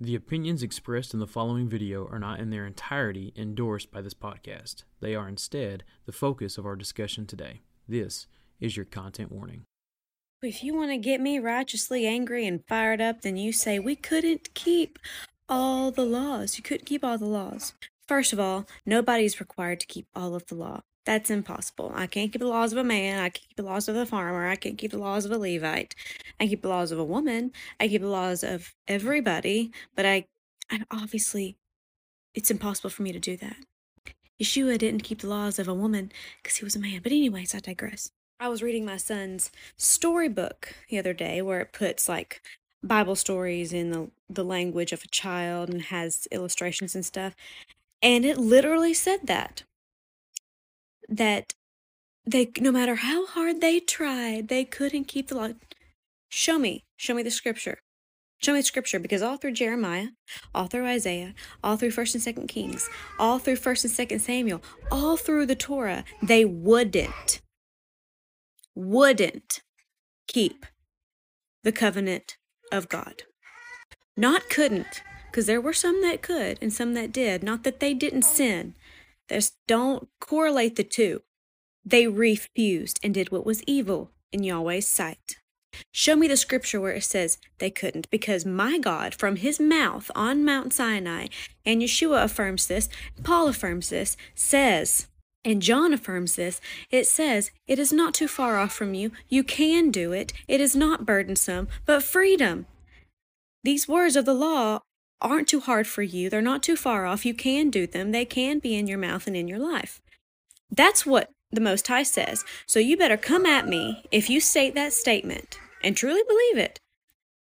The opinions expressed in the following video are not in their entirety endorsed by this podcast. They are instead the focus of our discussion today. This is your content warning. If you want to get me righteously angry and fired up, then you say we couldn't keep all the laws. You couldn't keep all the laws. First of all, nobody's required to keep all of the law. That's impossible. I can't keep the laws of a man. I can't keep the laws of a farmer. I can't keep the laws of a Levite. I keep the laws of a woman. I keep the laws of everybody. But I, I obviously, it's impossible for me to do that. Yeshua didn't keep the laws of a woman because he was a man. But anyways, I digress. I was reading my son's storybook the other day where it puts like Bible stories in the, the language of a child and has illustrations and stuff. And it literally said that. That they, no matter how hard they tried, they couldn't keep the law. Show me, show me the scripture. Show me the scripture because all through Jeremiah, all through Isaiah, all through 1st and 2nd Kings, all through 1st and 2nd Samuel, all through the Torah, they wouldn't wouldn't keep the covenant of God. Not couldn't, because there were some that could and some that did. Not that they didn't sin. There's, don't correlate the two. They refused and did what was evil in Yahweh's sight. Show me the scripture where it says they couldn't, because my God, from his mouth on Mount Sinai, and Yeshua affirms this, Paul affirms this, says, and John affirms this. It says, It is not too far off from you. You can do it. It is not burdensome, but freedom. These words of the law aren't too hard for you. They're not too far off. You can do them. They can be in your mouth and in your life. That's what the Most High says. So you better come at me if you state that statement and truly believe it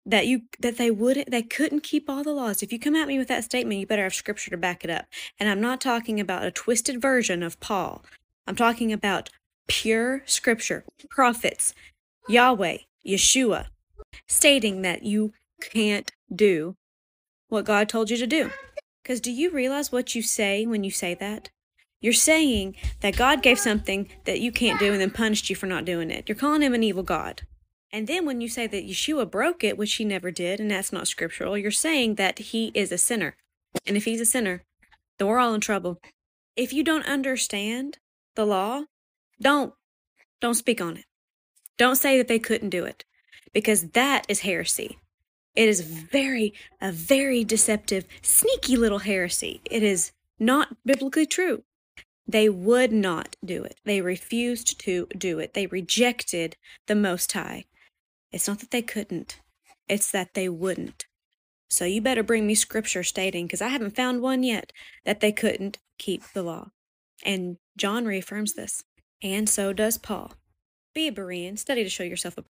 that you that they wouldn't they couldn't keep all the laws if you come at me with that statement you better have scripture to back it up and i'm not talking about a twisted version of paul i'm talking about pure scripture prophets yahweh yeshua stating that you can't do what god told you to do because do you realize what you say when you say that you're saying that god gave something that you can't do and then punished you for not doing it you're calling him an evil god and then when you say that Yeshua broke it, which he never did, and that's not scriptural, you're saying that he is a sinner. And if he's a sinner, then we're all in trouble. If you don't understand the law, don't don't speak on it. Don't say that they couldn't do it because that is heresy. It is very a very deceptive, sneaky little heresy. It is not biblically true. They would not do it. They refused to do it. They rejected the Most High. It's not that they couldn't, it's that they wouldn't. So you better bring me scripture stating, because I haven't found one yet, that they couldn't keep the law. And John reaffirms this. And so does Paul. Be a Berean, study to show yourself a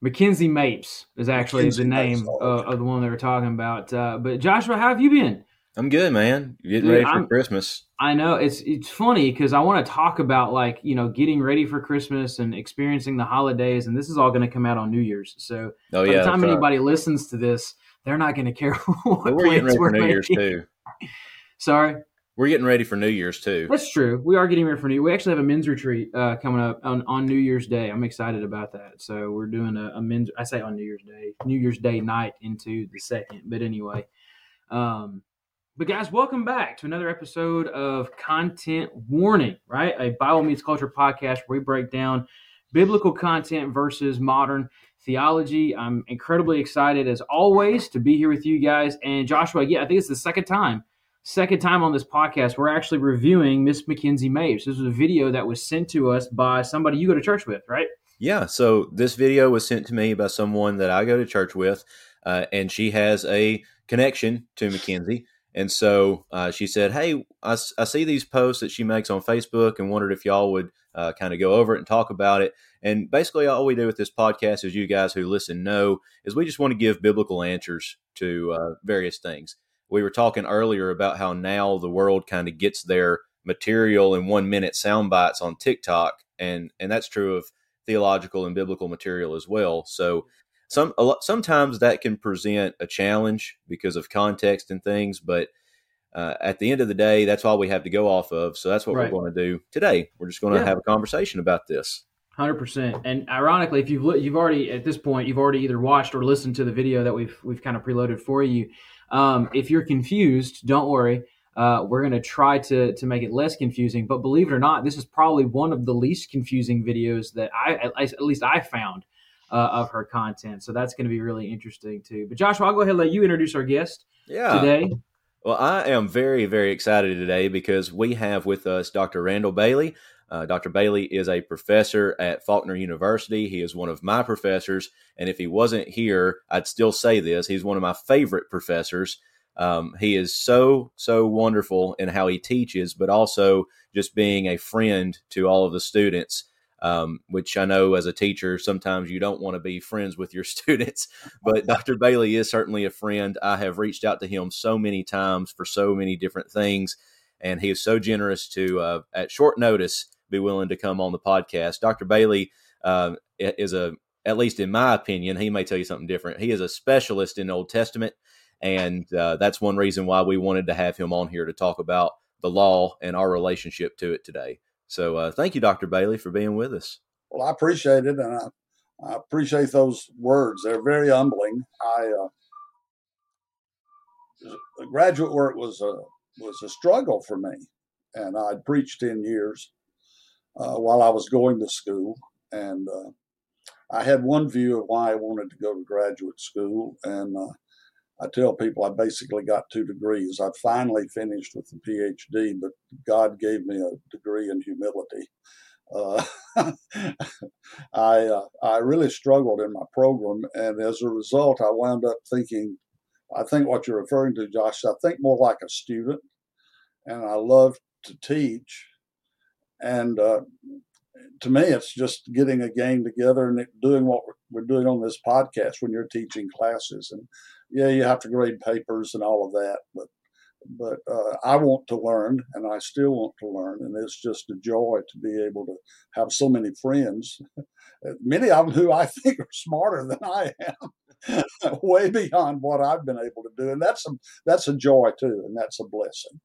Mackenzie Mapes is actually Mackenzie the name Mapes. uh, of the one they were talking about. Uh, but Joshua, how have you been? I'm good, man. Getting Dude, ready for I'm- Christmas. I know it's it's funny because I want to talk about like you know getting ready for Christmas and experiencing the holidays, and this is all going to come out on New Year's. So Oh by yeah, the time that's right. anybody listens to this, they're not going to care what But we're getting ready for New we're Year's too. Sorry, We're getting ready for New Year's too. that's true. We are getting ready for New. We actually have a men's retreat uh, coming up on, on New Year's Day. I'm excited about that. So we're doing a, a men's. I say on New Year's Day, New Year's Day night into the second. But anyway, um, but guys, welcome back to another episode of Content Warning. Right, a Bible meets culture podcast where we break down biblical content versus modern theology. I'm incredibly excited as always to be here with you guys. And Joshua, yeah, I think it's the second time second time on this podcast, we're actually reviewing Miss Mackenzie Mapes. This was a video that was sent to us by somebody you go to church with, right? Yeah. So this video was sent to me by someone that I go to church with, uh, and she has a connection to Mackenzie. And so uh, she said, "Hey, I see these posts that she makes on Facebook, and wondered if y'all would uh, kind of go over it and talk about it." And basically, all we do with this podcast, as you guys who listen know, is we just want to give biblical answers to uh, various things. We were talking earlier about how now the world kind of gets their material in one minute sound bites on TikTok, and and that's true of theological and biblical material as well. So some a lot, sometimes that can present a challenge because of context and things, but uh, at the end of the day, that's all we have to go off of. So that's what Right. we're going to do today. We're just going to Yeah. have a conversation about this. Hundred percent. And ironically, if you've you've already at this point you've already either watched or listened to the video that we've we've kind of preloaded for you. Um, if you're confused, don't worry. Uh, we're going to try to to make it less confusing. But believe it or not, this is probably one of the least confusing videos that I at least, at least I found uh, of her content. So that's going to be really interesting too. But Joshua, I'll go ahead and let you introduce our guest Yeah. today. Well, I am very, very excited today because we have with us Dr. Randall Bailey. Uh, Dr. Bailey is a professor at Faulkner University. He is one of my professors. And if he wasn't here, I'd still say this. He's one of my favorite professors. Um, he is so, so wonderful in how he teaches, but also just being a friend to all of the students. Um, which I know as a teacher, sometimes you don't want to be friends with your students, but Dr. Bailey is certainly a friend. I have reached out to him so many times for so many different things, and he is so generous to, uh, at short notice, be willing to come on the podcast. Dr. Bailey uh, is a, at least in my opinion, he may tell you something different. He is a specialist in Old Testament, and uh, that's one reason why we wanted to have him on here to talk about the law and our relationship to it today. So, uh, thank you, Dr. Bailey, for being with us. Well, I appreciate it, and I, I appreciate those words. They're very humbling. I uh, graduate work was a was a struggle for me, and I'd preached ten years uh, while I was going to school, and uh, I had one view of why I wanted to go to graduate school, and uh, I tell people I basically got two degrees. I finally finished with the PhD, but God gave me a degree in humility. Uh, I uh, I really struggled in my program, and as a result, I wound up thinking. I think what you're referring to, Josh. I think more like a student, and I love to teach. And uh, to me, it's just getting a gang together and doing what we're, doing on this podcast when you're teaching classes. And yeah, you have to grade papers and all of that, but but uh, I want to learn, and I still want to learn, and it's just a joy to be able to have so many friends, many of them who I think are smarter than I am, way beyond what I've been able to do, and that's a that's a joy too, and that's a blessing.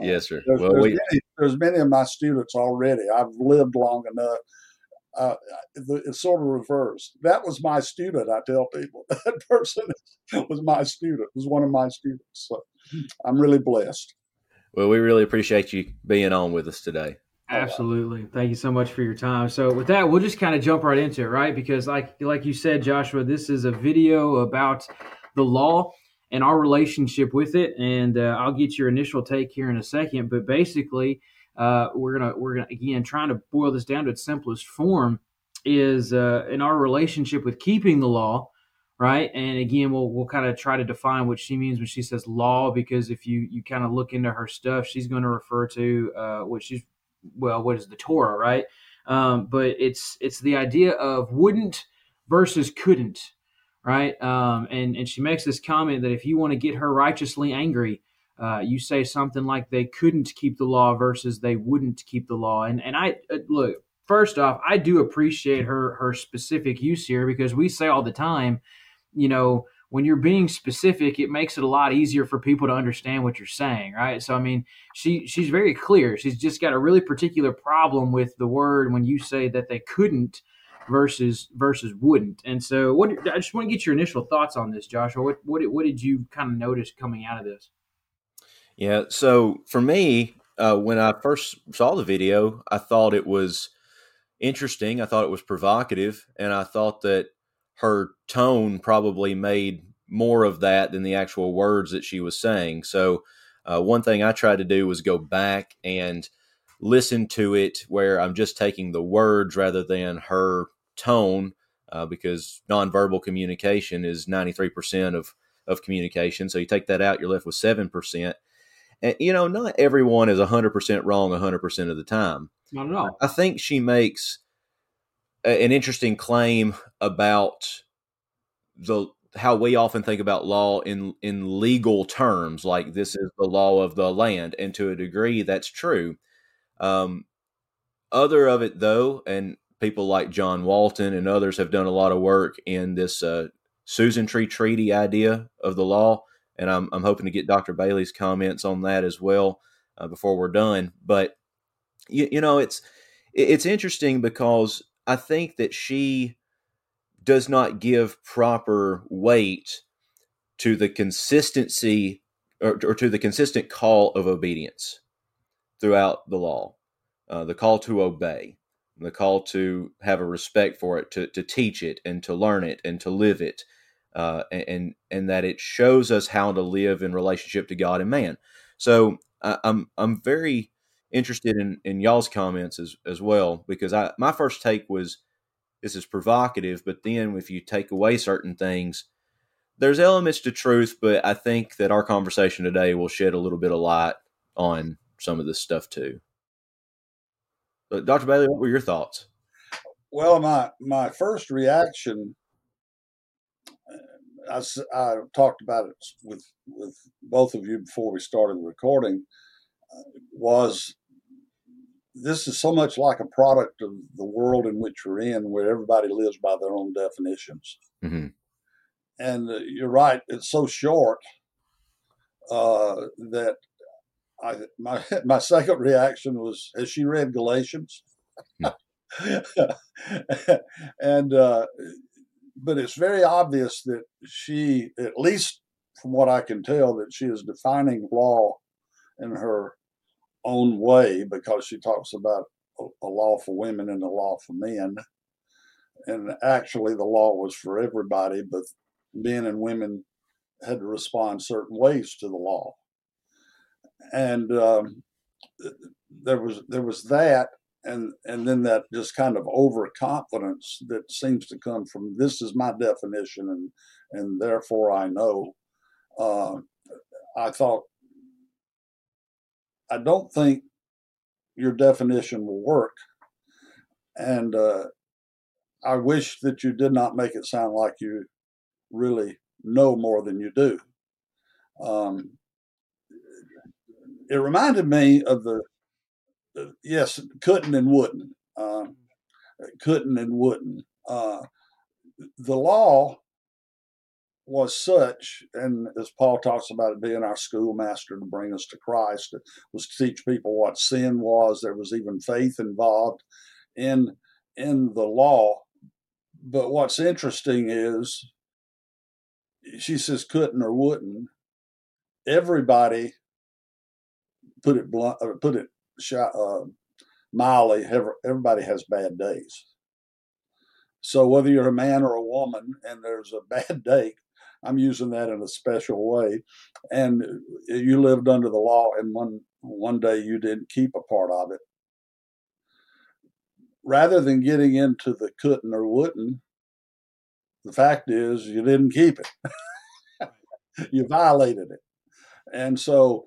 Yes, sir. there's, Well, there's we, many, there's many of my students already. I've lived long enough. Uh, it's sort of reversed. That was my student. I tell people that person was my student. Was one of my students. So I'm really blessed. well, we really appreciate you being on with us today. Absolutely. Thank you so much for your time. So with that, we'll just kind of jump right into it, right? Because like like you said, Joshua, this is a video about the law and our relationship with it. And uh, I'll get your initial take here in a second. But basically, uh, we're gonna we're gonna again trying to boil this down to its simplest form is uh, in our relationship with keeping the law, right? And again, we'll we'll kind of try to define what she means when she says law, because if you you kind of look into her stuff, she's going to refer to uh, what she's well, what is the Torah, right? Um, but it's it's the idea of wouldn't versus couldn't, right? Um, and and she makes this comment that if you want to get her righteously angry, uh, you say something like they couldn't keep the law versus they wouldn't keep the law. And and I uh, look first off, I do appreciate her her specific use here because we say all the time, you know, when you're being specific, it makes it a lot easier for people to understand what you're saying, right? So I mean, she she's very clear. She's just got a really particular problem with the word when you say that they couldn't versus versus wouldn't. And so, what I just want to get your initial thoughts on this, Joshua. What what did, what did you kind of notice coming out of this? Yeah. So for me, uh, when I first saw the video, I thought it was interesting. I thought it was provocative, and I thought that her tone probably made more of that than the actual words that she was saying. So uh, one thing I tried to do was go back and listen to it where I'm just taking the words rather than her tone, uh, because nonverbal communication is 93% of of communication. So you take that out, you're left with seven percent. And you know, not everyone is 100% wrong 100% of the time. Not at all. I think she makes a- an interesting claim about the how we often think about law in in legal terms, like this is the law of the land, and to a degree, that's true. Um, other of it, though, and people like John Walton and others have done a lot of work in this uh, Suzerain Tree Treaty idea of the law, and I'm I'm hoping to get Dr. Bailey's comments on that as well uh, before we're done. But you, you know, it's it's interesting because I think that she does not give proper weight to the consistency or, or to the consistent call of obedience throughout the law, uh, the call to obey, the call to have a respect for it, to, to teach it and to learn it and to live it, uh, and and that it shows us how to live in relationship to God and man. So I, I'm I'm very interested in, in y'all's comments as as well because I my first take was this is provocative, but then if you take away certain things, there's elements to truth, but I think that our conversation today will shed a little bit of light on some of this stuff too. But Dr. Bailey, what were your thoughts? Well, my my first reaction, I, I talked about it with with both of you before we started the recording, uh, was this is so much like a product of the world in which we're in, where everybody lives by their own definitions. Mm-hmm. And uh, you're right; it's so short uh, that I my my second reaction was, "Has she read Galatians?" and uh, but it's very obvious that she, at least from what I can tell, that she is defining law in her own way because she talks about a, a law for women and a law for men. And actually, the law was for everybody, but men and women had to respond certain ways to the law and um, there was there was that, and and then that just kind of overconfidence that seems to come from this is my definition, and and therefore I know. Uh, I thought I don't think your definition will work, and uh, I wish that you did not make it sound like you really know more than you do. Um, it reminded me of the uh, yes, couldn't and wouldn't, uh, couldn't and wouldn't. Uh, the law was such, and as Paul talks about it being our schoolmaster to bring us to Christ, it was to teach people what sin was. There was even faith involved in in the law. But what's interesting is she says couldn't or wouldn't. Everybody put it blunt, put it uh, mildly, everybody has bad days. So whether you're a man or a woman and there's a bad day, I'm using that in a special way, and you lived under the law, and one one day you didn't keep a part of it. Rather than getting into the couldn't or wouldn't, the fact is you didn't keep it. you violated it, and so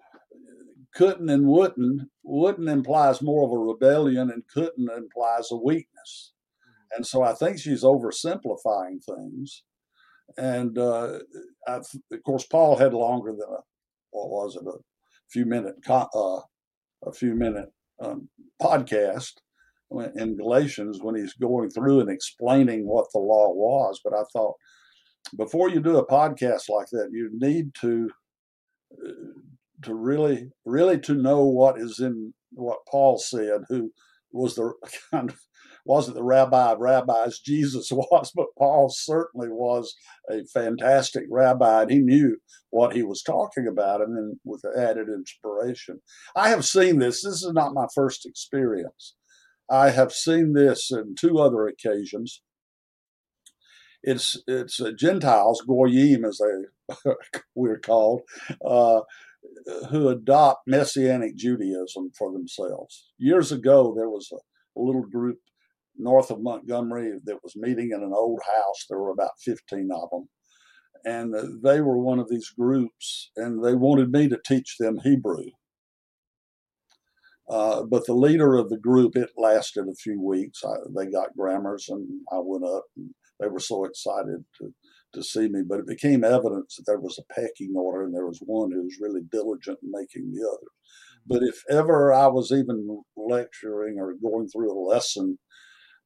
couldn't and wouldn't wouldn't implies more of a rebellion and couldn't implies a weakness. And so i think she's oversimplifying things. And uh, I, of course paul had longer than a what was it a few minute uh, a few minute um, podcast in galatians when he's going through and explaining what the law was. But i thought before you do a podcast like that you need to uh, to really really to know what is in what Paul said, who was the kind of wasn't the rabbi of rabbis Jesus was, but Paul certainly was a fantastic rabbi, and he knew what he was talking about, and then with added inspiration. I have seen this. This is not my first experience. I have seen this in two other occasions. It's it's Gentiles, goyim as they we're called, uh, who adopt Messianic Judaism for themselves. Years ago, there was a, a little group north of Montgomery that was meeting in an old house. There were about 15 of them. And they were one of these groups, and they wanted me to teach them Hebrew. Uh, but the leader of the group, it lasted a few weeks. I, they got grammars, and I went up, and they were so excited to to see me, but it became evidence that there was a pecking order and there was one who was really diligent in making the other. But if ever I was even lecturing or going through a lesson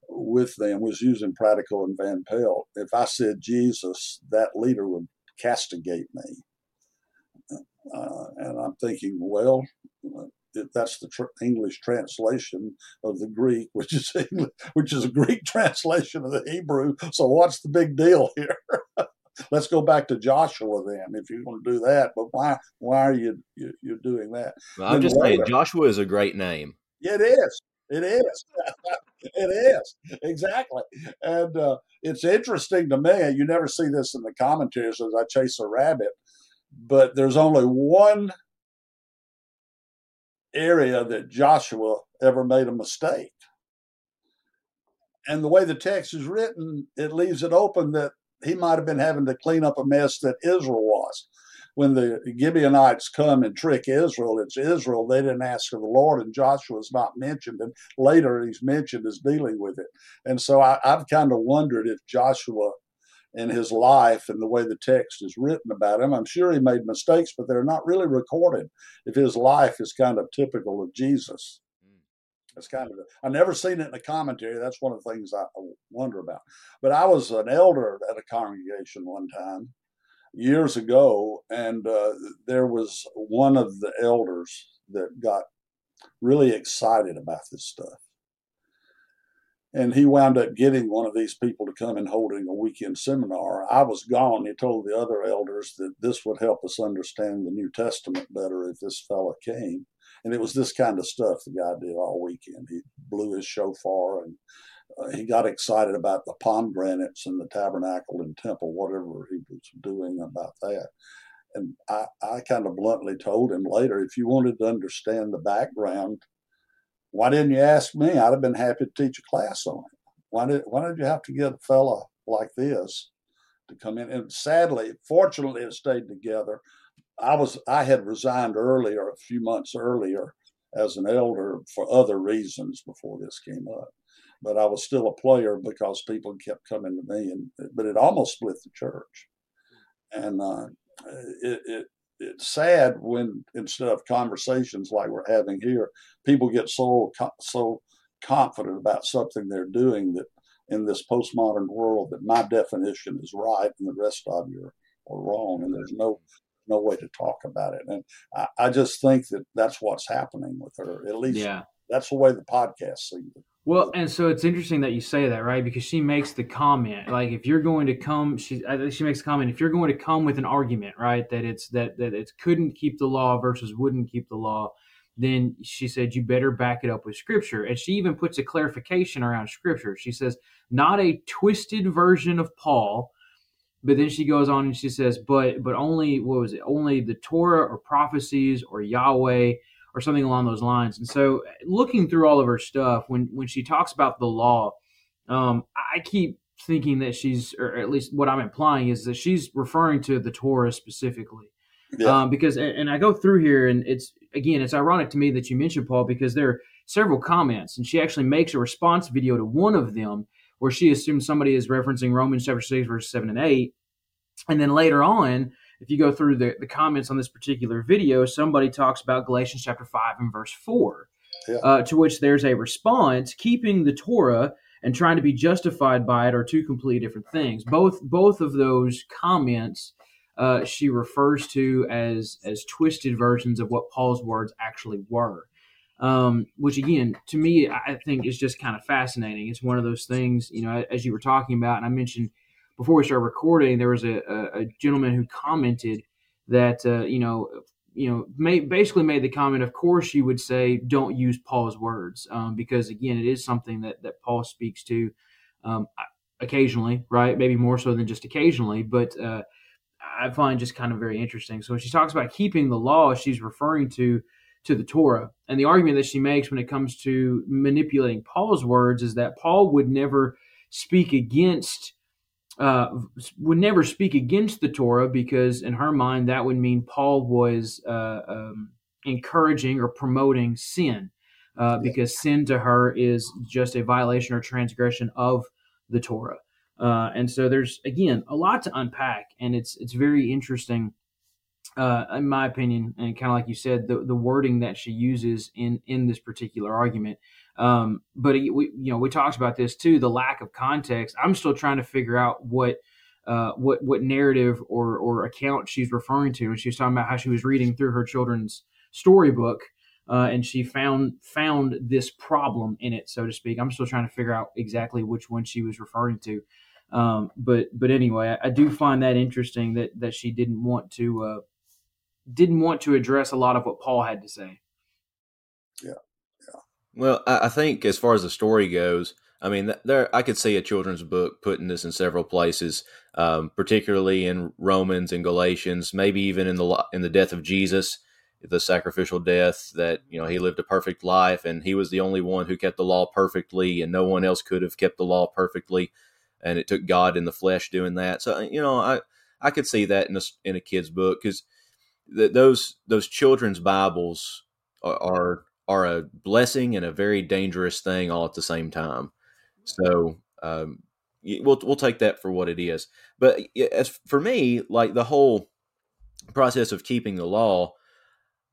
with them was using Pratico and Van Pelt. If I said Jesus, that leader would castigate me. Uh, and I'm thinking, well, that's the tr- English translation of the Greek, which is English, which is a Greek translation of the Hebrew. So what's the big deal here? Let's go back to Joshua then, if you're going to do that. But why why are you, you you're doing that? Well, I'm just later, saying, Joshua is a great name. It is. It is. it is exactly, and uh, it's interesting to me. You never see this in the commentaries as I chase a rabbit, but there's only one area that Joshua ever made a mistake. And the way the text is written, it leaves it open that he might have been having to clean up a mess that Israel was. When the Gibeonites come and trick Israel, it's Israel. They didn't ask of the Lord, and Joshua's not mentioned. And later he's mentioned as dealing with it. And so I, I've kind of wondered if Joshua in his life and the way the text is written about him. I'm sure he made mistakes, but they're not really recorded. If his life is kind of typical of Jesus, it's kind of I never seen it in a commentary. That's one of the things I wonder about. But I was an elder at a congregation one time years ago, and uh, there was one of the elders that got really excited about this stuff and he wound up getting one of these people to come and holding a weekend seminar. I was gone. He told the other elders that this would help us understand the New Testament better if this fella came. And it was this kind of stuff the guy did all weekend. He blew his shofar and uh, he got excited about the pomegranates and the tabernacle and temple, whatever he was doing about that. And I, I kind of bluntly told him later if you wanted to understand the background why didn't you ask me? I'd have been happy to teach a class on it. Why did why did you have to get a fella like this to come in? And sadly, fortunately, it stayed together. I was I had resigned earlier, a few months earlier, as an elder for other reasons before this came up. But I was still a player because people kept coming to me, and but it almost split the church. And uh, it, it it's sad when instead of conversations like we're having here, people get so so confident about something they're doing that in this postmodern world that my definition is right and the rest of you are, are wrong, and there's no no way to talk about it. And I, I just think that that's what's happening with her. At least yeah. that's the way the podcast sees it. Well, and so it's interesting that you say that, right? Because she makes the comment, like if you're going to come, she she makes a comment, if you're going to come with an argument, right, that it's that that it couldn't keep the law versus wouldn't keep the law, then she said you better back it up with scripture. And she even puts a clarification around scripture. She says not a twisted version of Paul, but then she goes on and she says, but but only what was it? Only the Torah or prophecies or Yahweh or something along those lines. And so, looking through all of her stuff, when when she talks about the law, um, I keep thinking that she's, or at least what I'm implying is that she's referring to the Torah specifically. Yeah. Um, because, and I go through here, and it's again, it's ironic to me that you mentioned Paul because there are several comments, and she actually makes a response video to one of them where she assumes somebody is referencing Romans chapter six, verse seven and eight, and then later on if you go through the, the comments on this particular video, somebody talks about Galatians chapter 5 and verse 4, yeah. uh, to which there's a response keeping the Torah and trying to be justified by it are two completely different things. Both both of those comments uh, she refers to as as twisted versions of what Paul's words actually were. Um, which again, to me, I think is just kind of fascinating. It's one of those things, you know, as you were talking about, and I mentioned before we started recording, there was a, a, a gentleman who commented that uh, you know you know basically made the comment. Of course, you would say don't use Paul's words um, because again, it is something that that Paul speaks to um, occasionally, right? Maybe more so than just occasionally, but. Uh, I find just kind of very interesting. So when she talks about keeping the law, she's referring to to the Torah. And the argument that she makes when it comes to manipulating Paul's words is that Paul would never speak against uh, would never speak against the Torah because, in her mind, that would mean Paul was uh, um, encouraging or promoting sin, uh, because sin to her is just a violation or transgression of the Torah. Uh, and so there's again a lot to unpack, and it's it's very interesting uh, in my opinion, and kind of like you said, the, the wording that she uses in in this particular argument. Um, but we, you know, we talked about this too. The lack of context. I'm still trying to figure out what uh, what what narrative or or account she's referring to. And she was talking about how she was reading through her children's storybook, uh, and she found found this problem in it, so to speak. I'm still trying to figure out exactly which one she was referring to. Um, but but anyway, I, I, do find that interesting that that she didn't want to uh, didn't want to address a lot of what Paul had to say. Yeah, yeah. Well, I, I think as far as the story goes, I mean, there I could see a children's book putting this in several places, um, particularly in Romans and Galatians, maybe even in the in the death of Jesus, the sacrificial death that you know he lived a perfect life and he was the only one who kept the law perfectly, and no one else could have kept the law perfectly, and it took God in the flesh doing that. So you know, I I could see that in a in a kid's book because th- those those children's Bibles are, are are a blessing and a very dangerous thing all at the same time. So um, we'll we'll take that for what it is. But as for me, like the whole process of keeping the law,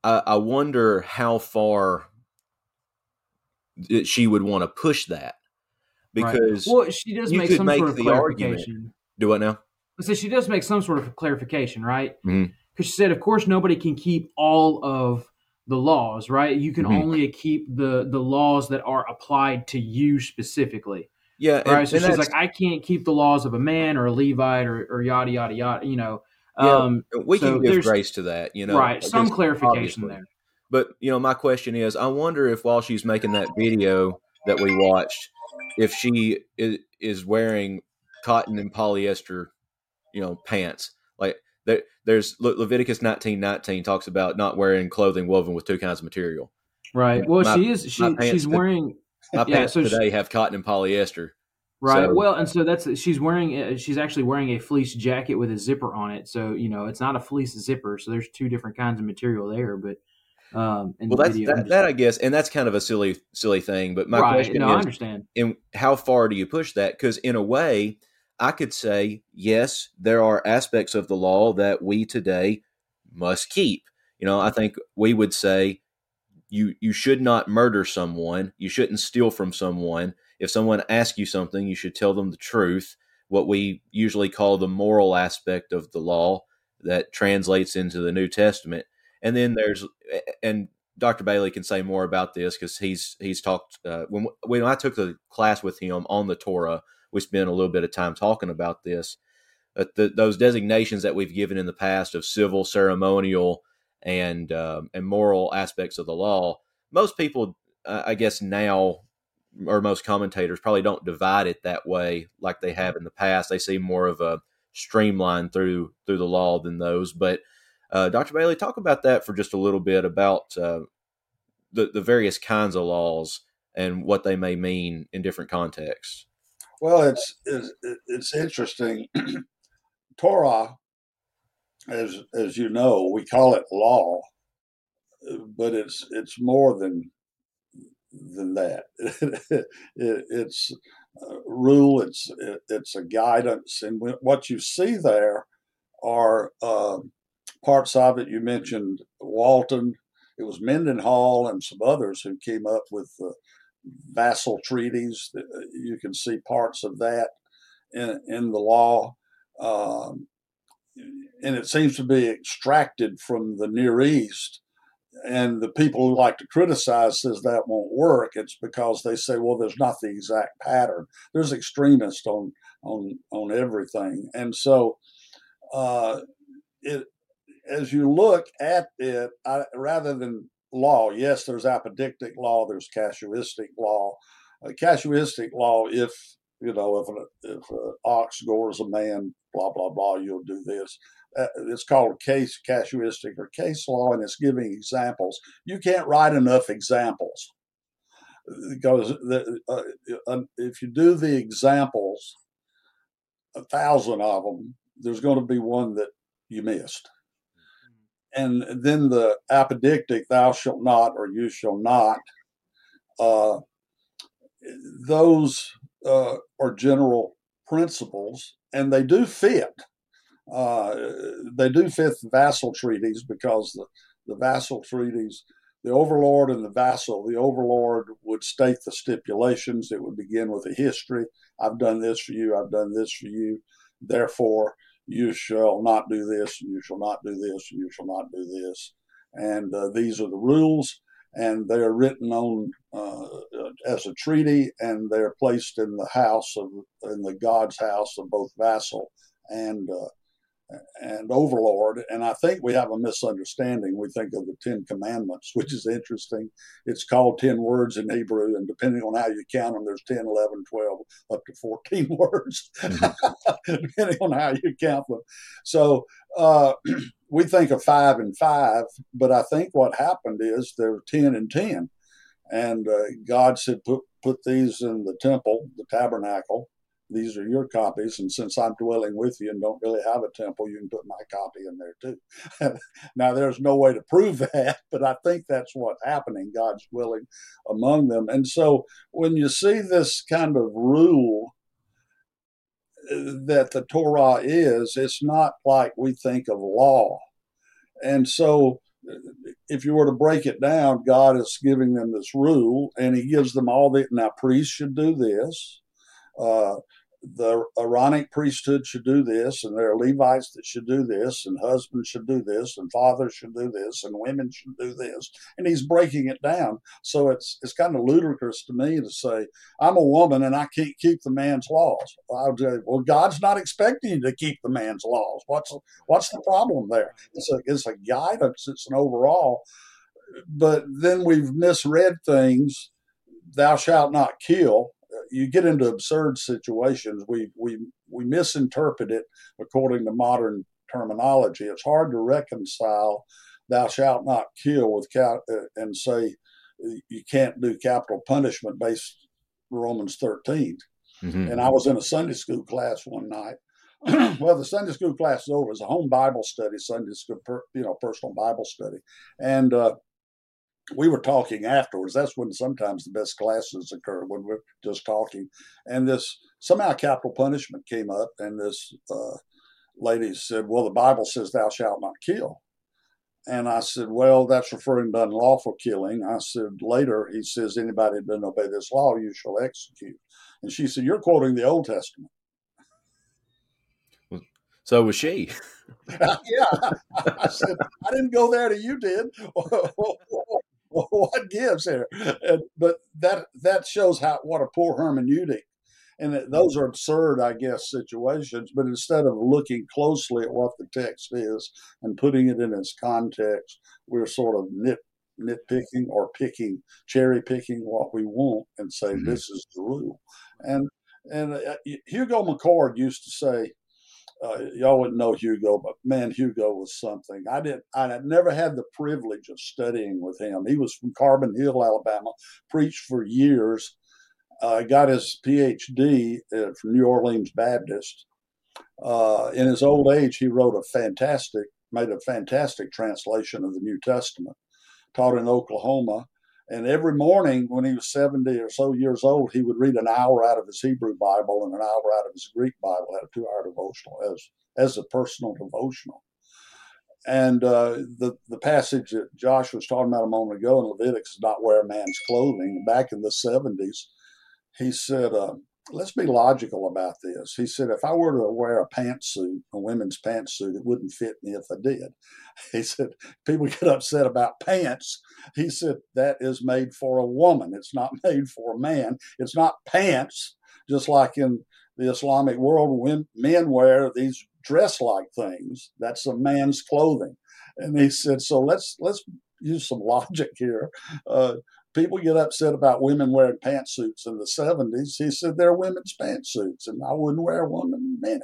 I, I wonder how far she would want to push that because right. well, she does make some make sort of clarification. Argument. Do what now? So she does make some sort of clarification, right? Because she said, of course, nobody can keep all of the laws, right? You can mm-hmm. only keep the the laws that are applied to you specifically. Yeah, right. And, so and she's like, I can't keep the laws of a man or a Levite or, or yada yada yada. You know, yeah, um, we so can give grace to that. You know, right? Some clarification obviously. there. But you know, my question is, I wonder if while she's making that video that we watched, if she is, is wearing cotton and polyester, you know, pants, there, there's Le- Leviticus nineteen nineteen talks about not wearing clothing woven with two kinds of material. Right. Well, my, she is. She, she's wearing. My yeah, pants so today she, have cotton and polyester. Right. So, well, and so that's she's wearing. She's actually wearing a fleece jacket with a zipper on it. So you know, it's not a fleece zipper. So there's two different kinds of material there. But um, well, that's video, that, that, I guess, and that's kind of a silly, silly thing. But my right. question no, is, I understand. And how far do you push that? Because in a way, I could say, yes, there are aspects of the law that we today must keep. You know, I think we would say you you should not murder someone, you shouldn't steal from someone. If someone asks you something, you should tell them the truth. What we usually call the moral aspect of the law that translates into the New Testament. And then there's and Dr. Bailey can say more about this because he's he's talked uh, when when I took the class with him on the Torah we spent a little bit of time talking about this. But the, those designations that we've given in the past of civil, ceremonial, and um, and moral aspects of the law, most people, uh, I guess now, or most commentators probably don't divide it that way like they have in the past. They see more of a streamline through through the law than those. But uh, Dr. Bailey, talk about that for just a little bit about uh, the the various kinds of laws and what they may mean in different contexts. Well, it's it's, it's interesting. Torah, as as you know, we call it law, but it's it's more than than that. it, it's a rule. It's it, it's a guidance, and what you see there are uh, parts of it. You mentioned Walton. It was Mendenhall and some others who came up with the vassal treaties. Uh, you can see parts of that in, in the law. Um, and it seems to be extracted from the Near East. And the people who like to criticize says that won't work. It's because they say, well, there's not the exact pattern. There's extremists on on on everything, and so uh, it as you look at it, I, rather than law. Yes, there's apodictic law, there's casuistic law. Uh, casuistic law, if you know, if an, if an ox gores a man, blah blah blah, you'll do this. Uh, it's called case casuistic or case law, and it's giving examples. You can't write enough examples because the, uh, uh if you do the examples, a thousand of them, there's going to be one that you missed and then the apodictic, thou shalt not or you shall not, uh, those uh, are general principles and they do fit. Uh, they do fit the vassal treaties because the, the vassal treaties, the overlord and the vassal, the overlord would state the stipulations. It would begin with a history. I've done this for you. I've done this for you. Therefore, you shall not do this, and you shall not do this, and you shall not do this. And uh, these are the rules, and they are written on uh, as a treaty, and they are placed in the house of in the God's house of both vassal and uh, and overlord. And I think we have a misunderstanding. We think of the Ten Commandments, which is interesting. It's called 10 words in Hebrew, and depending on how you count them, there's 10, 11, 12, up to 14 words, mm-hmm. depending on how you count them. So uh, we think of five and five, but I think what happened is there were 10 and 10. And uh, God said, put, put these in the temple, the tabernacle, these are your copies. And since I'm dwelling with you and don't really have a temple, you can put my copy in there too. now, there's no way to prove that, but I think that's what's happening. God's dwelling among them. And so when you see this kind of rule uh, that the Torah is, it's not like we think of law. And so uh, if you were to break it down, God is giving them this rule, and He gives them all the now priests should do this, uh, the Aaronic priesthood should do this, and there are Levites that should do this, and husbands should do this, and fathers should do this, and women should do this. And he's breaking it down. So it's it's kind of ludicrous to me to say, I'm a woman and I can't keep the man's laws. I'll say, well, God's not expecting you to keep the man's laws. What's what's the problem there? It's a it's a guidance, it's an overall. But then we've misread things. Thou shalt not kill you get into absurd situations. We we we misinterpret it according to modern terminology. It's hard to reconcile "thou shalt not kill" with uh, and say you can't do capital punishment based Romans 13. Mm-hmm. And I was in a Sunday school class one night. well, the Sunday school class is over. It's a home Bible study, Sunday school, you know, personal Bible study, and uh, we were talking afterwards. That's when sometimes the best classes occur when we're just talking. And this somehow capital punishment came up, and this uh, lady said, "Well, the Bible says thou shalt not kill." And I said, "Well, that's referring to unlawful killing." I said, "Later, he says anybody that doesn't obey this law, you shall execute." And she said, "You're quoting the Old Testament." So was she. yeah, I said I didn't go there to you did. what gives here? And, but that that shows how what a poor hermeneutic. And those are absurd, I guess, situations. But instead of looking closely at what the text is and putting it in its context, we're sort of nit nitpicking or picking, cherry picking what we want and say mm-hmm. this is the rule. And and uh, Hugo McCord used to say, uh, y'all wouldn't know Hugo, but man, Hugo was something. I did. I had never had the privilege of studying with him. He was from Carbon Hill, Alabama, preached for years. Uh, got his PhD uh, from New Orleans Baptist. Uh, in his old age, he wrote a fantastic, made a fantastic translation of the New Testament. Taught in Oklahoma, and every morning when he was 70 or so years old, he would read an hour out of his Hebrew Bible and an hour out of his Greek Bible, had a two hour devotional as, as a personal devotional. And uh, the, the passage that Josh was talking about a moment ago in Leviticus, not wear a man's clothing, back in the 70s, he said, uh, let's be logical about this. He said, if I were to wear a pantsuit, a women's pantsuit, it wouldn't fit me if I did. He said, people get upset about pants. He said, that is made for a woman. It's not made for a man. It's not pants, just like in the Islamic world, when men wear these dress-like things. That's a man's clothing. And he said, so let's let's use some logic here. Uh, people get upset about women wearing pantsuits in the 70s. He said they're women's pantsuits, and I wouldn't wear one in a minute.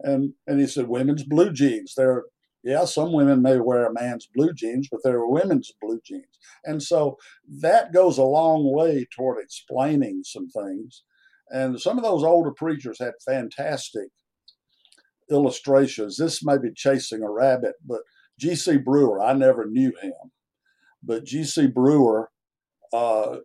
And and he said women's blue jeans. They're yeah, some women may wear a man's blue jeans, but they're women's blue jeans. And so that goes a long way toward explaining some things. And some of those older preachers had fantastic illustrations. This may be chasing a rabbit, but G.C. Brewer, I never knew him, but G.C. Brewer uh,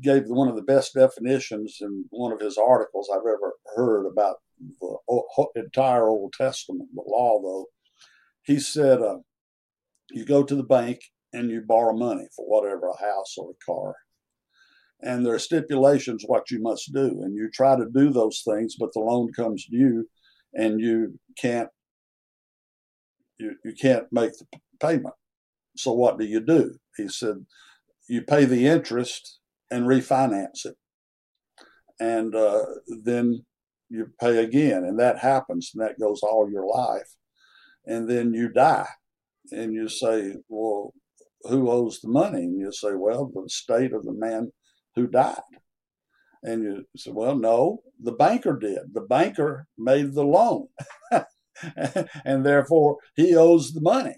gave one of the best definitions in one of his articles I've ever heard about the entire Old Testament, the law, though. He said, uh, you go to the bank and you borrow money for whatever, a house or a car. And there are stipulations what you must do. And you try to do those things, but the loan comes due and you can't you, you can't make the payment. So what do you do? He said, you pay the interest and refinance it. And uh, then you pay again. And that happens and that goes all your life. And then you die. And you say, well, who owes the money? And you say, well, the state of the man who died. And you say, well, no, the banker did. The banker made the loan. and therefore he owes the money.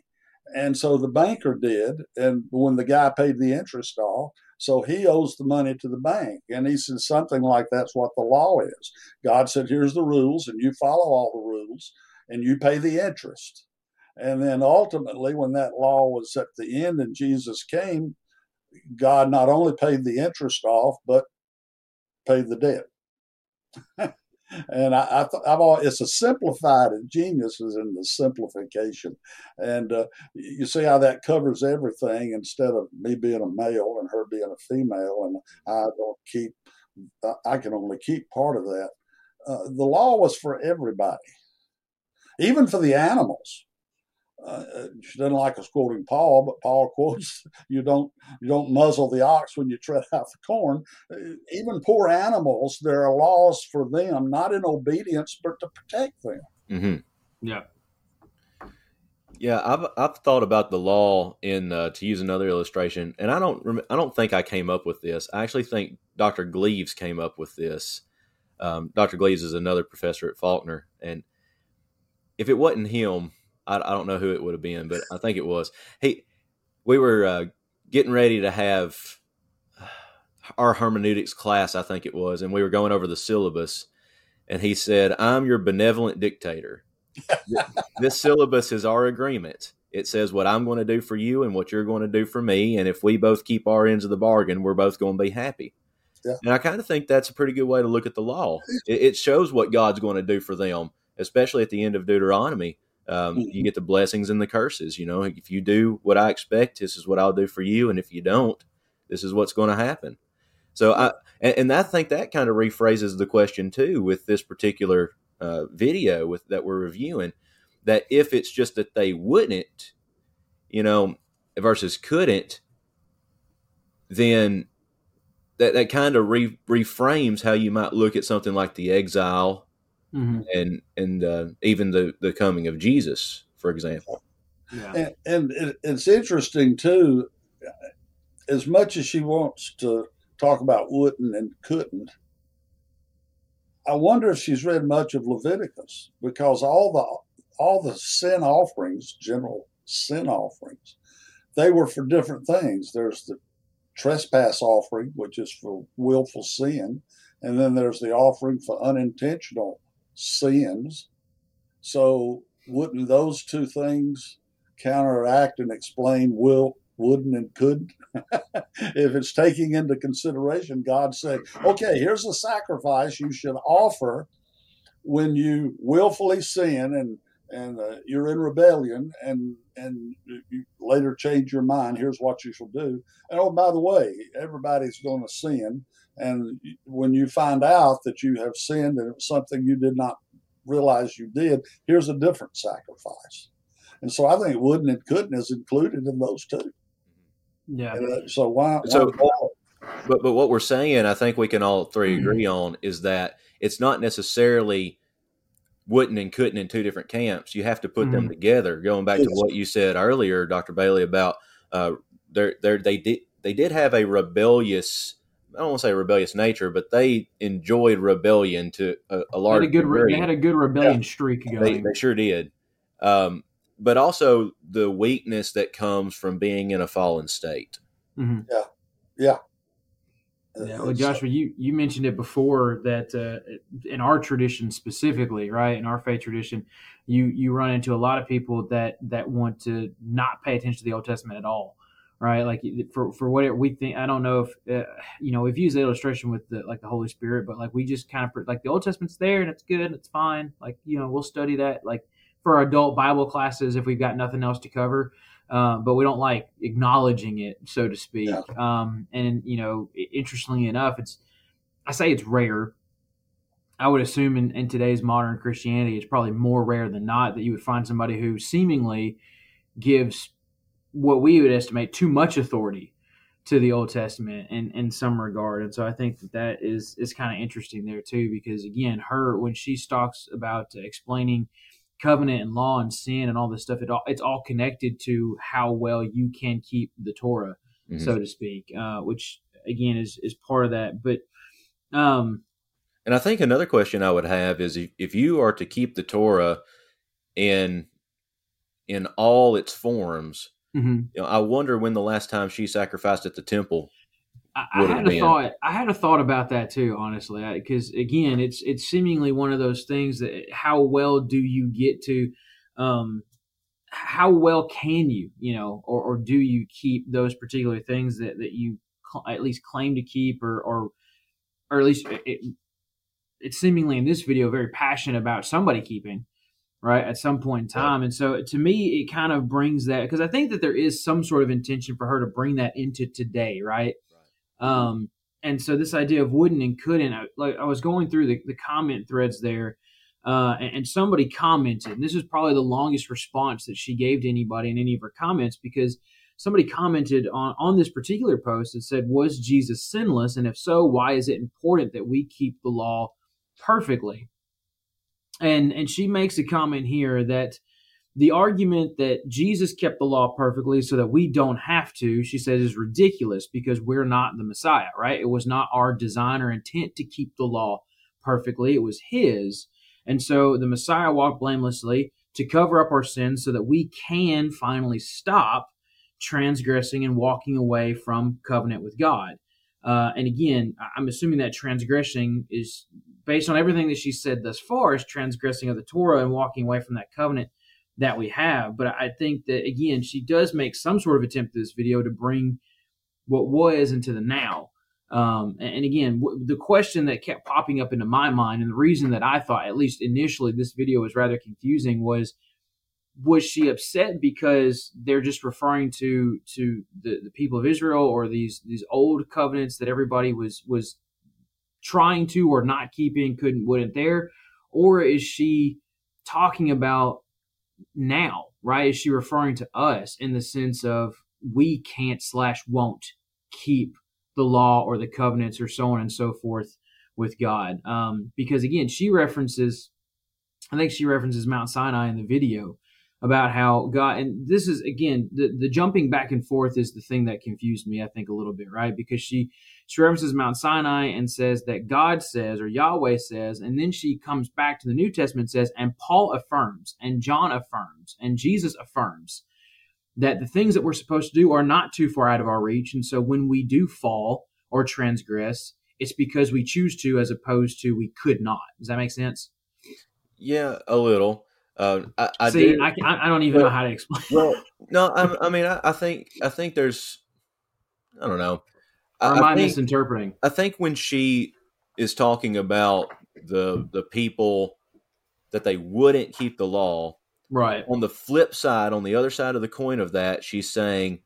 And so the banker did. And when the guy paid the interest off, so he owes the money to the bank. And he said something like that's what the law is. God said, here's the rules, and you follow all the rules, and you pay the interest. And then ultimately, when that law was at the end and Jesus came, God not only paid the interest off, but paid the debt. and I, I have all, it's a simplified genius is in the simplification, and uh, you see how that covers everything instead of me being a male and her being a female, and I don't keep, I can only keep part of that. Uh, the law was for everybody, even for the animals uh, she doesn't like us quoting Paul, but Paul quotes, "You don't you don't muzzle the ox when you tread out the corn." Uh, even poor animals, there are laws for them, not in obedience, but to protect them. Mm-hmm. Yeah, yeah. I've I've thought about the law in uh, to use another illustration, and I don't rem- I don't think I came up with this. I actually think Dr. Gleaves came up with this. Um, Dr. Gleaves is another professor at Faulkner, and if it wasn't him I, I don't know who it would have been, but I think it was. He, we were uh, getting ready to have our hermeneutics class, I think it was, and we were going over the syllabus, and he said, "I'm your benevolent dictator. this syllabus is our agreement." It says what I'm going to do for you and what you're going to do for me. And if we both keep our ends of the bargain, we're both going to be happy. Yeah. And I kind of think that's a pretty good way to look at the law. It, it, shows what God's going to do for them, especially at the end of Deuteronomy. Um, mm-hmm. You get the blessings and the curses. You know, if you do what I expect, this is what I'll do for you, and if you don't, this is what's going to happen. So I and, and, I think that kind of rephrases the question too with this particular uh, video with that we're reviewing. That if it's just that they wouldn't, you know, versus couldn't, then that that kind of re- reframes how you might look at something like the exile mm-hmm. and and uh, even the the coming of Jesus, for example. Yeah. And, and it, it's interesting too. As much as she wants to talk about wouldn't and couldn't, I wonder if she's read much of Leviticus because all the all the sin offerings, general sin offerings, they were for different things. There's the trespass offering, which is for willful sin, and then there's the offering for unintentional sins. So wouldn't those two things counteract and explain will, wouldn't, and couldn't? if it's taking into consideration God saying, okay, here's a sacrifice you should offer when you willfully sin and and uh, you're in rebellion and and you later change your mind here's what you shall do and oh by the way everybody's going to sin and when you find out that you have sinned and it's something you did not realize you did, here's a different sacrifice. And so I think wouldn't and couldn't is included in those two. Yeah. And, uh, so why? So, why but but what we're saying, I think we can all 3 mm-hmm. agree on, is that it's not necessarily wouldn't and couldn't in two different camps. You have to put mm-hmm. them together. Going back yes. to what you said earlier, Dr. Bailey, about uh, they they did they did have a rebellious I don't want to say rebellious nature, but they enjoyed rebellion to a, a large. They had a good, degree. They had a good rebellion yeah. streak going. They, they sure did. Um, but also the weakness that comes from being in a fallen state. Mm-hmm. Yeah, yeah. Yeah, well, Joshua, you, you mentioned it before that uh, in our tradition specifically, right? In our faith tradition, you you run into a lot of people that that want to not pay attention to the Old Testament at all right? Like for for what we think, I don't know if uh, you know we've used the illustration with the like the Holy Spirit, but like we just kind of like the Old Testament's there and it's good, and it's fine. Like you know we'll study that like for our adult Bible classes if we've got nothing else to cover. Uh, but we don't like acknowledging it, so to speak. Yeah. Um, and you know, interestingly enough, it's I say it's rare. I would assume in, in today's modern Christianity, it's probably more rare than not that you would find somebody who seemingly gives what we would estimate too much authority to the Old Testament in, in some regard. And so I think that that is, is kind of interesting there too, because again, her, when she talks about explaining covenant and law and sin and all this stuff, it all, it's all connected to how well you can keep the Torah, Mhm. so to speak, uh, which again is, is part of that. But, um, And I think another question I would have is if, if you are to keep the Torah in in all its forms, mhm. you know, I wonder when the last time she sacrificed at the temple. I, I had a been. thought. I had a thought about that too, honestly, because again, it's it's seemingly one of those things that how well do you get to, um, how well can you, you know, or, or do you keep those particular things that that you cl- at least claim to keep, or or or at least it, it's seemingly in this video very passionate about somebody keeping right at some point in time. And so to me it kind of brings that because i think that there is some sort of intention for her to bring that into today right? Um and so this idea of wouldn't and couldn't I, like i was going through the, the comment threads there uh, and, and somebody commented and this is probably the longest response that she gave to anybody in any of her comments because somebody commented on, on this particular post that said was jesus sinless? And if so why is it important that we keep the law perfectly and and she makes a comment here that the argument that Jesus kept the law perfectly so that we don't have to, she says, is ridiculous because we're not the Messiah, right? It was not our design or intent to keep the law perfectly, it was His. And so the Messiah walked blamelessly to cover up our sins so that we can finally stop transgressing and walking away from covenant with God. Uh, and again, I'm assuming that transgressing is based on everything that she said thus far is transgressing of the Torah and walking away from that covenant that we have. But I think that again, she does make some sort of attempt this video to bring what was into the now. Um, and, and again, w- the question that kept popping up into my mind, and the reason that I thought, at least initially, this video was rather confusing was was she upset because they're just referring to to the, the people of Israel or these these old covenants that everybody was was trying to or not keeping couldn't wouldn't there? Or is she talking about now right? Is she referring to us in the sense of we can't slash won't keep the law or the covenants or so on and so forth with god? Um, because again she references i think she references mount sinai in the video about how God and this is again the the jumping back and forth is the thing that confused me I think a little bit right? Because she she references Mount Sinai and says that God says or Yahweh says and then she comes back to the New Testament and says and Paul affirms and John affirms and Jesus affirms that the things that we're supposed to do are not too far out of our reach. And so when we do fall or transgress it's because we choose to as opposed to we could not. Does that make sense? Yeah, a little. Uh, I, I see do. I, I don't even know how to explain well, no, I, I mean, I, I think I think there's, I don't know. or am I, think, misinterpreting I think when she is talking about the the people that they wouldn't keep the law, right on the flip side, on the other side of the coin of that, she's saying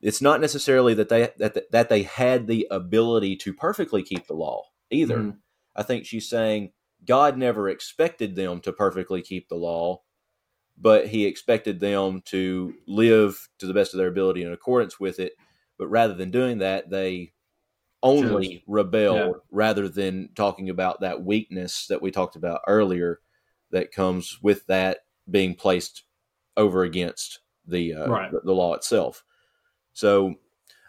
it's not necessarily that they that that they had the ability to perfectly keep the law either. Mhm. I think she's saying God never expected them to perfectly keep the law, but He expected them to live to the best of their ability in accordance with it. But rather than doing that, they only rebelled Yeah. rather than talking about that weakness that we talked about earlier that comes with that being placed over against the uh, Right. the, the law itself. So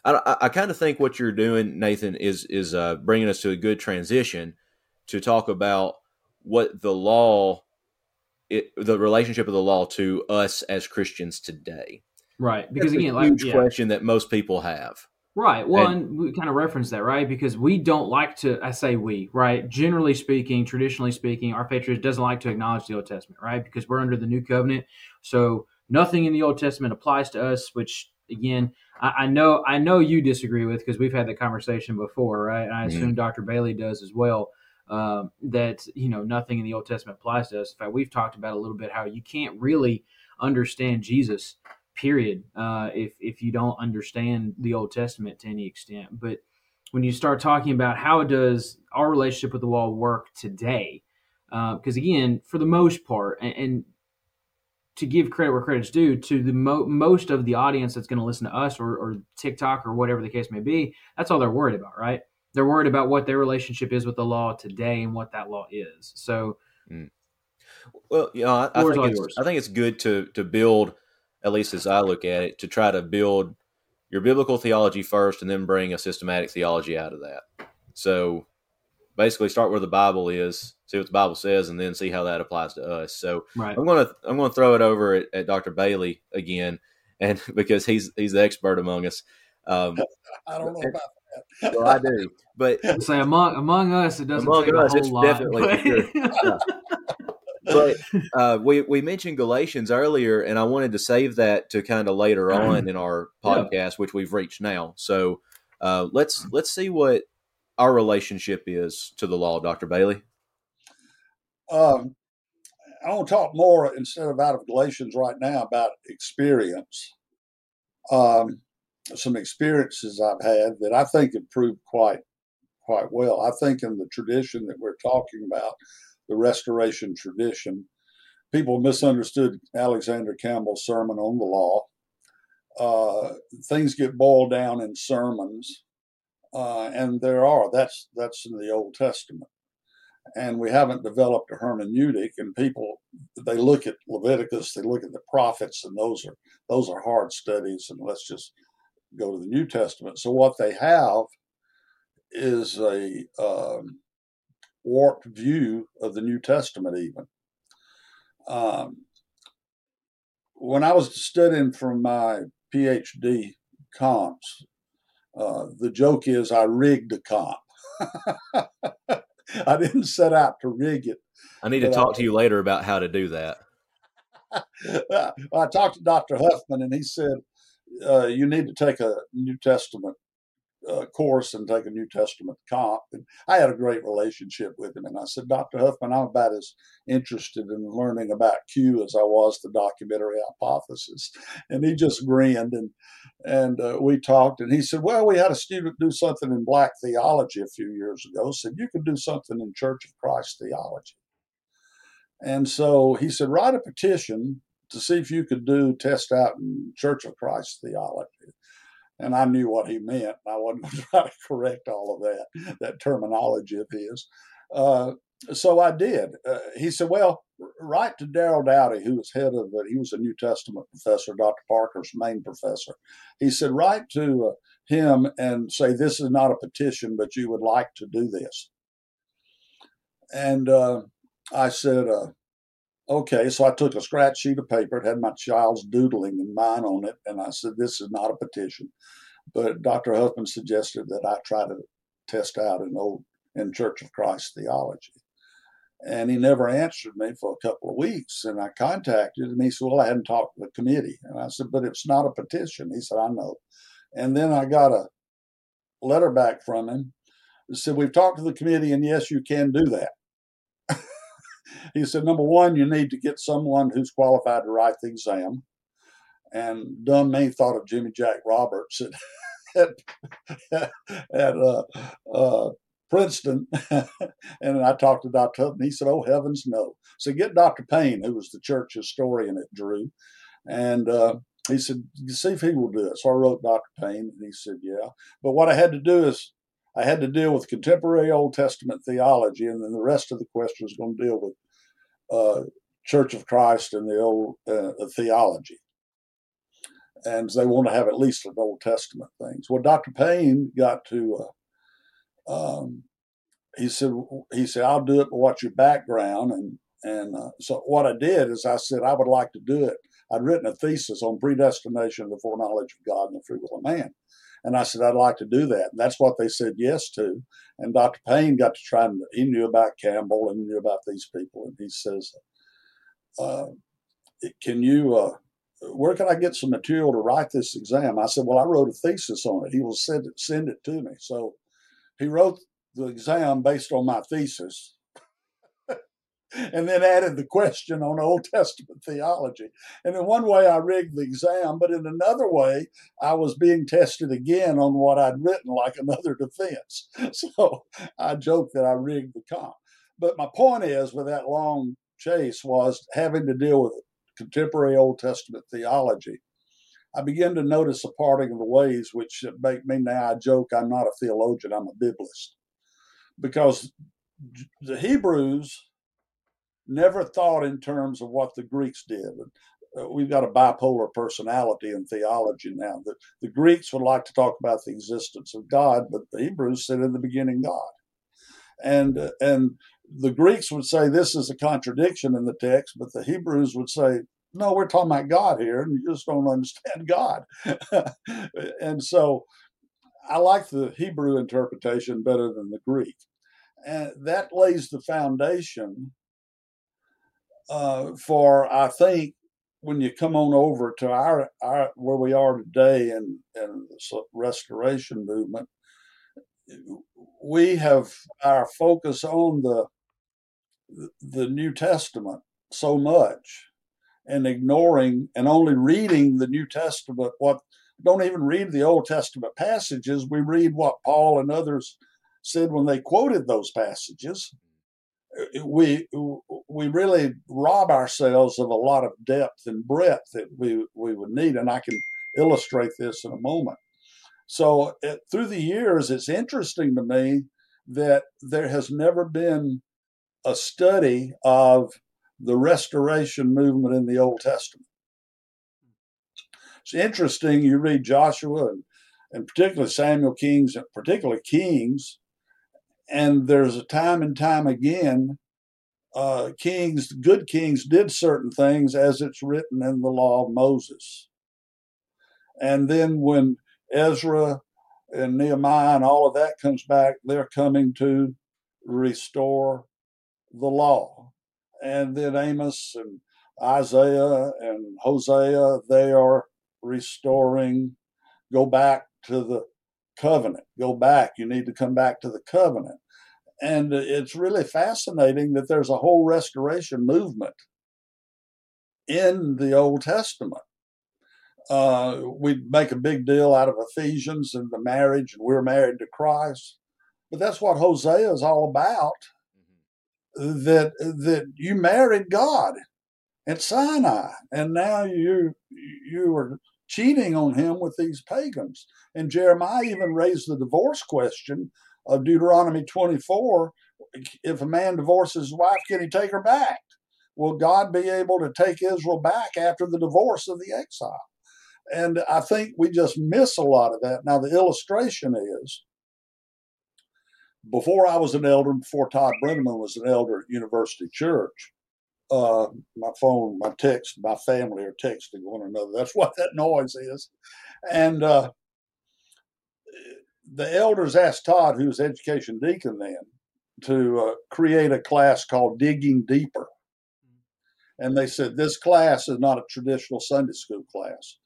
I, I, I kind of think what you're doing, Nathan, is is uh, bringing us to a good transition to talk about what the law, it, the relationship of the law to us as Christians today. Right, because That's a again, like huge yeah. question that most people have. right. Well, And- and, we kind of reference that, right? Because we don't like to. I say we, right? Generally speaking, traditionally speaking, our tradition doesn't like to acknowledge the Old Testament, right? Because we're under the New Covenant, so nothing in the Old Testament applies to us. Which again, I, I know I know you disagree with because we've had the conversation before, right? And I Mhm. assume Dr. Bailey does as well. Um, that you know nothing in the Old Testament applies to us. In fact, we've talked about a little bit how you can't really understand Jesus, period, uh, if if you don't understand the Old Testament to any extent. But when you start talking about how does our relationship with the law work today, because again, for the most part, and, and to give credit where credit's due to the mo- most of the audience that's going to listen to us or, or TikTok or whatever the case may be, that's all they're worried about, right? They're worried about what their relationship is with the law today and what that law is. So, Well, you know, I, I think it's. I think it's good to to build, at least as I look at it, to try to build your biblical theology first, and then bring a systematic theology out of that. So, basically, start where the Bible is, see what the Bible says, and then see how that applies to us. So, right. I'm gonna I'm gonna throw it over at, at Dr. Bailey again, and because he's he's the expert among us. Um, I don't know about that. Well, I do, but I'll say among among us, it doesn't Among take us, a it's whole lot. definitely but- but uh, we we mentioned Galatians earlier, and I wanted to save that to kind of later on in our Yeah. podcast, which we've reached now. So uh, let's let's see what our relationship is to the law, Doctor Bailey. Um, I want to talk more instead of out of Galatians right now about experience. Um, some experiences I've had that I think have proved quite quite well. I think in the tradition that we're talking about, the Restoration tradition, people misunderstood Alexander Campbell's sermon on the law. Uh, things get boiled down in sermons, uh, and there are. That's that's in the Old Testament and we haven't developed a hermeneutic and people they look at leviticus they look at the prophets and those are those are hard studies and let's just go to the new testament so what they have is a um, warped view of the new testament even um, when i was studying for my phd comps uh, the joke is i rigged a comp I didn't set out to rig it. I need to talk uh, to you later about how to do that. I talked to Dr. Huffmon, and he said uh, you need to take a New Testament uh, course and take a New Testament comp. And I had a great relationship with him, and I said, Dr. Huffmon, I'm about as interested in learning about Q as I was the documentary hypothesis. And he just grinned, and and uh, we talked, and he said, Well, we had a student do something in Black theology a few years ago. Said you could do something in Church of Christ theology. And so he said, write a petition to see if you could do test out in Church of Christ theology. And I knew what he meant. I wasn't going to try to correct all of that, that terminology of his. Uh, so I did. Uh, he said, well, write to Darrell Doughty, who was head of it. He was a New Testament professor, Dr. Parker's main professor. He said, write to uh, him and say, this is not a petition, but you would like to do this. And uh, I said, uh, okay. So I took a scratch sheet of paper. It had my child's doodling and mine on it. And I said, this is not a petition. But Dr. Huffmon suggested that I try to test out in old in Church of Christ theology. And he never answered me for a couple of weeks. And I contacted him. He said, Well, I hadn't talked to the committee. And I said, But it's not a petition. He said, I know. And then I got a letter back from him. Said, We've talked to the committee, and yes, you can do that he said, number one, you need to get someone who's qualified to write the exam. And dumb me thought of Jimmy Jack Roberts at at, at uh, uh, Princeton, and I talked to Dr. Huffmon. He said, "Oh heavens, no!" So get Dr. Payne, who was the church historian at Drew, and uh, he said, "See if he will do it." So I wrote Dr. Payne, and he said, "Yeah." But what I had to do is I had to deal with contemporary Old Testament theology, and then the rest of the question was going to deal with uh, Church of Christ and the old uh, theology. And they want to have at least an Old Testament things. Well, Dr. Payne got to. Uh, um, he said, "He said I'll do it, but what's your background?" And and uh, so what I did is I said I would like to do it. I'd written a thesis on predestination, the foreknowledge of God, and the free will of man. And I said, I'd like to do that. And that's what they said yes to. And Dr. Payne got to try and he knew about Campbell and knew about these people. And he says, uh, Can you uh, where can I get some material to write this exam? I said, well, I wrote a thesis on it. He will send it, send it to me. So he wrote the exam based on my thesis and then added the question on Old Testament theology. And in one way, I rigged the exam, but in another way, I was being tested again on what I'd written, like another defense. So I joked that I rigged the comp. But my point is, with that long chase, was having to deal with contemporary Old Testament theology. I began to notice a parting of the ways, which make me now I joke I'm not a theologian, I'm a biblist. Because the Hebrews never thought in terms of what the Greeks did. Uh, we've got a bipolar personality in theology now. The, the Greeks would like to talk about the existence of God, but the Hebrews said in the beginning God. And, uh, and the Greeks would say this is a contradiction in the text, but the Hebrews would say, no, we're talking about God here, and you just don't understand God. and so I like the Hebrew interpretation better than the Greek. And that lays the foundation uh, for I think when you come on over to our, our where we are today in, in the restoration movement, we have our focus on the the New Testament so much and ignoring and only reading the New Testament what don't even read the Old Testament passages. We read what Paul and others said when they quoted those passages we we really rob ourselves of a lot of depth and breadth that we we would need, and I can illustrate this in a moment. So it, through the years, it's interesting to me that there has never been a study of the restoration movement in the Old Testament. It's interesting. You read Joshua and, and particularly Samuel Kings, particularly Kings, and there's a time and time again uh, kings good kings did certain things as it's written in the law of moses. And then when ezra and nehemiah and all of that comes back they're coming to restore the law. And then amos and isaiah and hosea they are restoring go back to the covenant. Go back. You need to come back to the covenant. And it's really fascinating that there's a whole restoration movement in the Old Testament. Uh, we make a big deal out of Ephesians and the marriage, and we're married to Christ. But that's what Hosea is all about. Mm-hmm. That that you married God at Sinai, and now you you are cheating on him with these pagans. And Jeremiah even raised the divorce question of Deuteronomy 24 if a man divorces his wife, can he take her back? Will God be able to take Israel back after the divorce of the exile? And I think we just miss a lot of that. Now, the illustration is before I was an elder, before Todd Brenneman was an elder at University Church, uh, my phone, my text, my family are texting one another. That's what that noise is. And uh, the elders asked Todd, who was education deacon then, to uh, create a class called Digging Deeper. And they said, This class is not a traditional Sunday school class.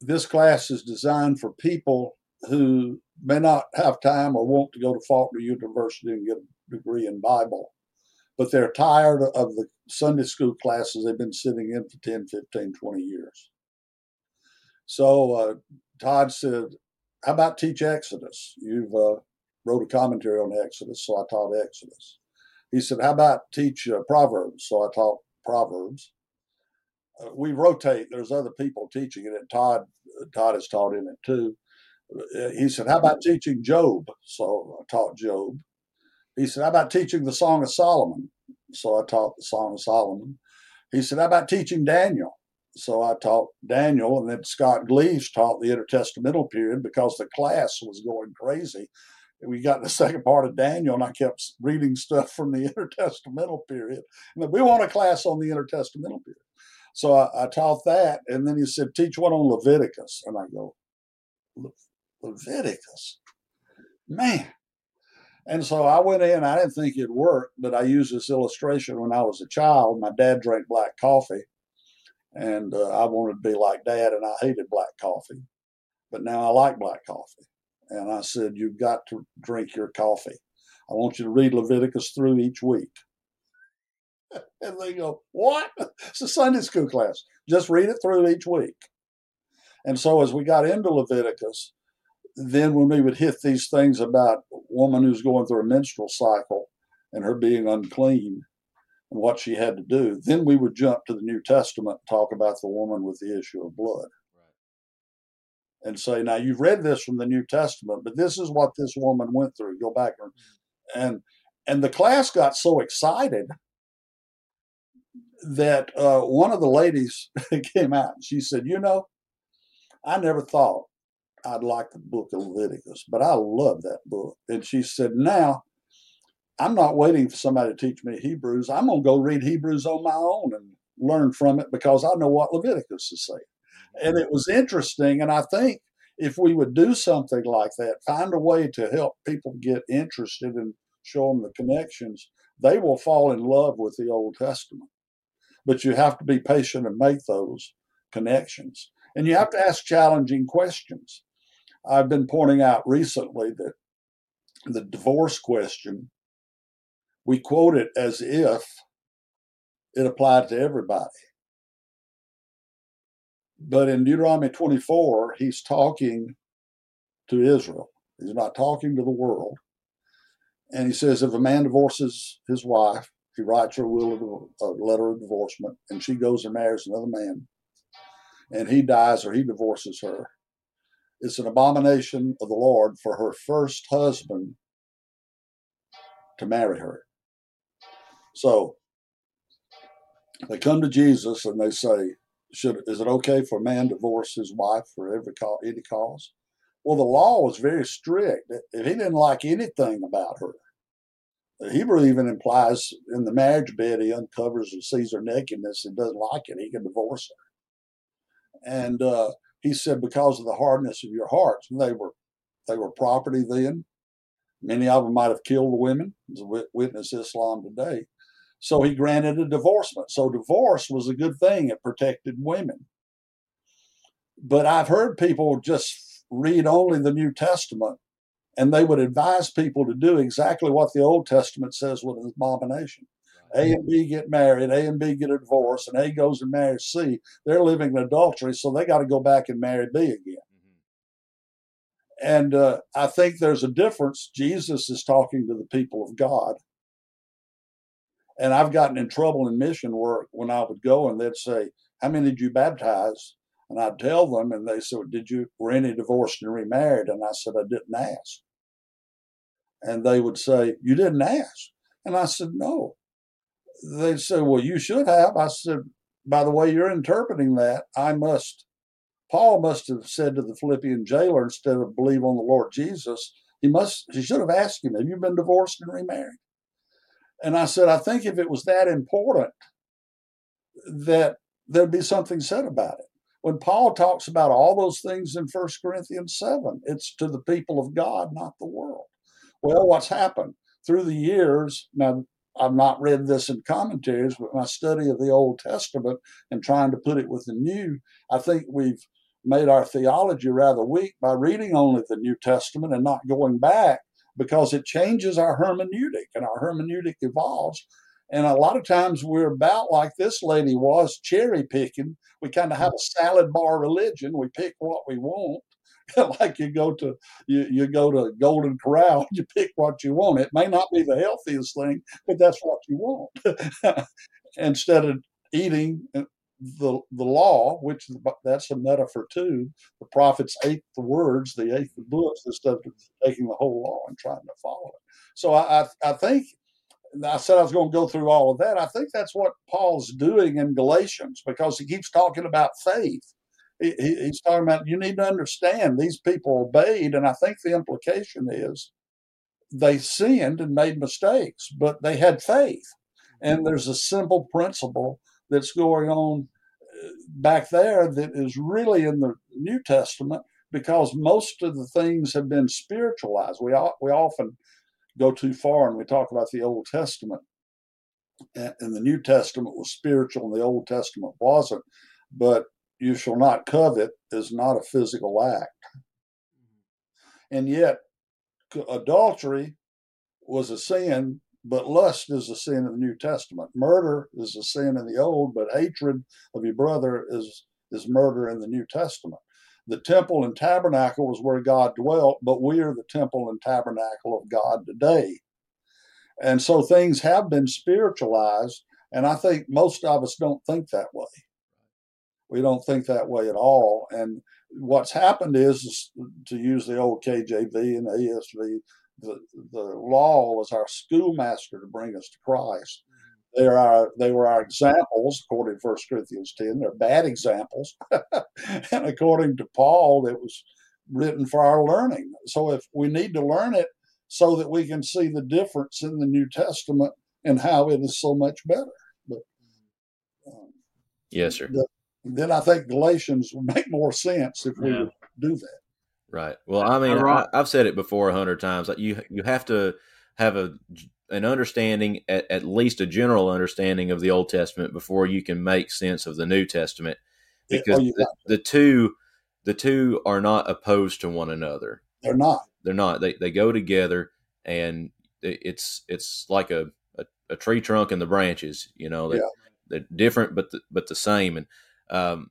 This class is designed for people who may not have time or want to go to Faulkner University and get a degree in Bible but they're tired of the Sunday school classes they've been sitting in for 10, 15, 20 years. So uh, Todd said, How about teach Exodus? You've uh, wrote a commentary on Exodus, so I taught Exodus. He said, How about teach uh, Proverbs? So I taught Proverbs. Uh, we rotate. There's other people teaching it, and Todd Todd has taught in it too. Uh, he said, How about teaching Job? So I taught Job. He said, How about teaching the Song of Solomon? So I taught the Song of Solomon. He said, How about teaching Daniel? So I taught Daniel, and then Scott Gleaves taught the intertestamental period because the class was going crazy. We got the second part of Daniel, and I kept reading stuff from the intertestamental period. And we want a class on the intertestamental period. So I, I, taught that, and then he said, Teach one on Leviticus. And I go, Leviticus? Man, and so I went in, I didn't think it'd work, but I used this illustration when I was a child. My dad drank black coffee. and uh, I wanted to be like Dad, and I hated black coffee, but now I like black coffee. And I said, "You've got to drink your coffee. I want you to read Leviticus through each week." And they go, "What?" It's a Sunday school class. Just read it through each week. And so as we got into Leviticus, then when we would hit these things about a woman who's going through a menstrual cycle and her being unclean and what she had to do, then we would jump to the New Testament and talk about the woman with the issue of blood. And say, now you've read this from the New Testament, but this is what this woman went through. Go back and and, and the class got so excited that uh, one of the ladies came out and she said, "You know, I never thought I'd like the book of Leviticus, but I love that book. And she said, Now, I'm not waiting for somebody to teach me Hebrews. I'm going to go read Hebrews on my own and learn from it because I know what Leviticus is saying. And it was interesting. And I think if we would do something like that, find a way to help people get interested and show them the connections, they will fall in love with the Old Testament. But you have to be patient and make those connections. And you have to ask challenging questions. I've been pointing out recently that the divorce question, we quote it as if it applied to everybody. But in Deuteronomy 24, he's talking to Israel. He's not talking to the world. And he says if a man divorces his wife, he writes her a will of a letter of divorcement, and she goes and marries another man and he dies or he divorces her. It's an abomination of the Lord for her first husband to marry her. So they come to Jesus and they say, "Should is it okay for a man to divorce his wife for every cause, any cause?" Well, the law was very strict. If he didn't like anything about her, the Hebrew even implies in the marriage bed he uncovers and sees her nakedness and doesn't like it, he can divorce her. And uh, he said, because of the hardness of your hearts, they were they were property then. Many of them might have killed the women, as witness Islam today. So he granted a divorcement. So divorce was a good thing; it protected women. But I've heard people just read only the New Testament, and they would advise people to do exactly what the Old Testament says was an abomination. A and B get married, A and B get a divorce, and A goes and marries C. They're living in adultery, so they got to go back and marry B again. Mm-hmm. And uh, I think there's a difference. Jesus is talking to the people of God. And I've gotten in trouble in mission work when I would go and they'd say, How many did you baptize? And I'd tell them, and they said, Did you, were any divorced and remarried? And I said, I didn't ask. And they would say, You didn't ask. And I said, No they said, Well, you should have. I said, By the way you're interpreting that, I must, Paul must have said to the Philippian jailer, instead of believe on the Lord Jesus, he must, he should have asked him, Have you been divorced and remarried? And I said, I think if it was that important, that there'd be something said about it. When Paul talks about all those things in First Corinthians 7, it's to the people of God, not the world. Well, what's happened? Through the years, now I've not read this in commentaries, but my study of the Old Testament and trying to put it with the New, I think we've made our theology rather weak by reading only the New Testament and not going back because it changes our hermeneutic and our hermeneutic evolves. And a lot of times we're about like this lady was cherry picking. We kind of have a salad bar religion. We pick what we want like you go to you, you go to Golden Corral, you pick what you want. It may not be the healthiest thing, but that's what you want. Instead of eating uh, the the law, which that's a metaphor too. The prophets ate the words, they ate the books instead of taking the whole law and trying to follow it. So I I, I think I said I was going to go through all of that. I think that's what Paul's doing in Galatians because he keeps talking about faith he, he's talking about you need to understand these people obeyed, and I think the implication is they sinned and made mistakes, but they had faith. And there's a simple principle that's going on uh, back there that is really in the New Testament because most of the things have been spiritualized. We we often go too far and we talk about the Old Testament, and the New Testament was spiritual and the Old Testament wasn't. but you shall not covet is not a physical act. And yet, adultery was a sin, but lust is a sin in the New Testament. Murder is a sin in the Old, but hatred of your brother is, is murder in the New Testament. The temple and tabernacle was where God dwelt, but we are the temple and tabernacle of God today. And so things have been spiritualized, and I think most of us don't think that way. We don't think that way at all. And what's happened is, is to use the old KJV and ASV, the, the law was our schoolmaster to bring us to Christ. They are they were our examples according to First Corinthians ten. They're bad examples, and according to Paul, it was written for our learning. So if we need to learn it so that we can see the difference in the New Testament and how it is so much better. But um, yes, sir. The, then I think Galatians would make more sense if we yeah. would do that. Right. Well, I mean, I, have said it before a hundred times. Like you, you have to have a an understanding, at, at least a general understanding of the Old Testament before you can make sense of the New Testament, because yeah, oh, the, the two the two are not opposed to one another. They're not. They're not. They they go together, and it's it's like a a, a tree trunk and the branches. You know, they, yeah. they're different, but the, but the same. And um,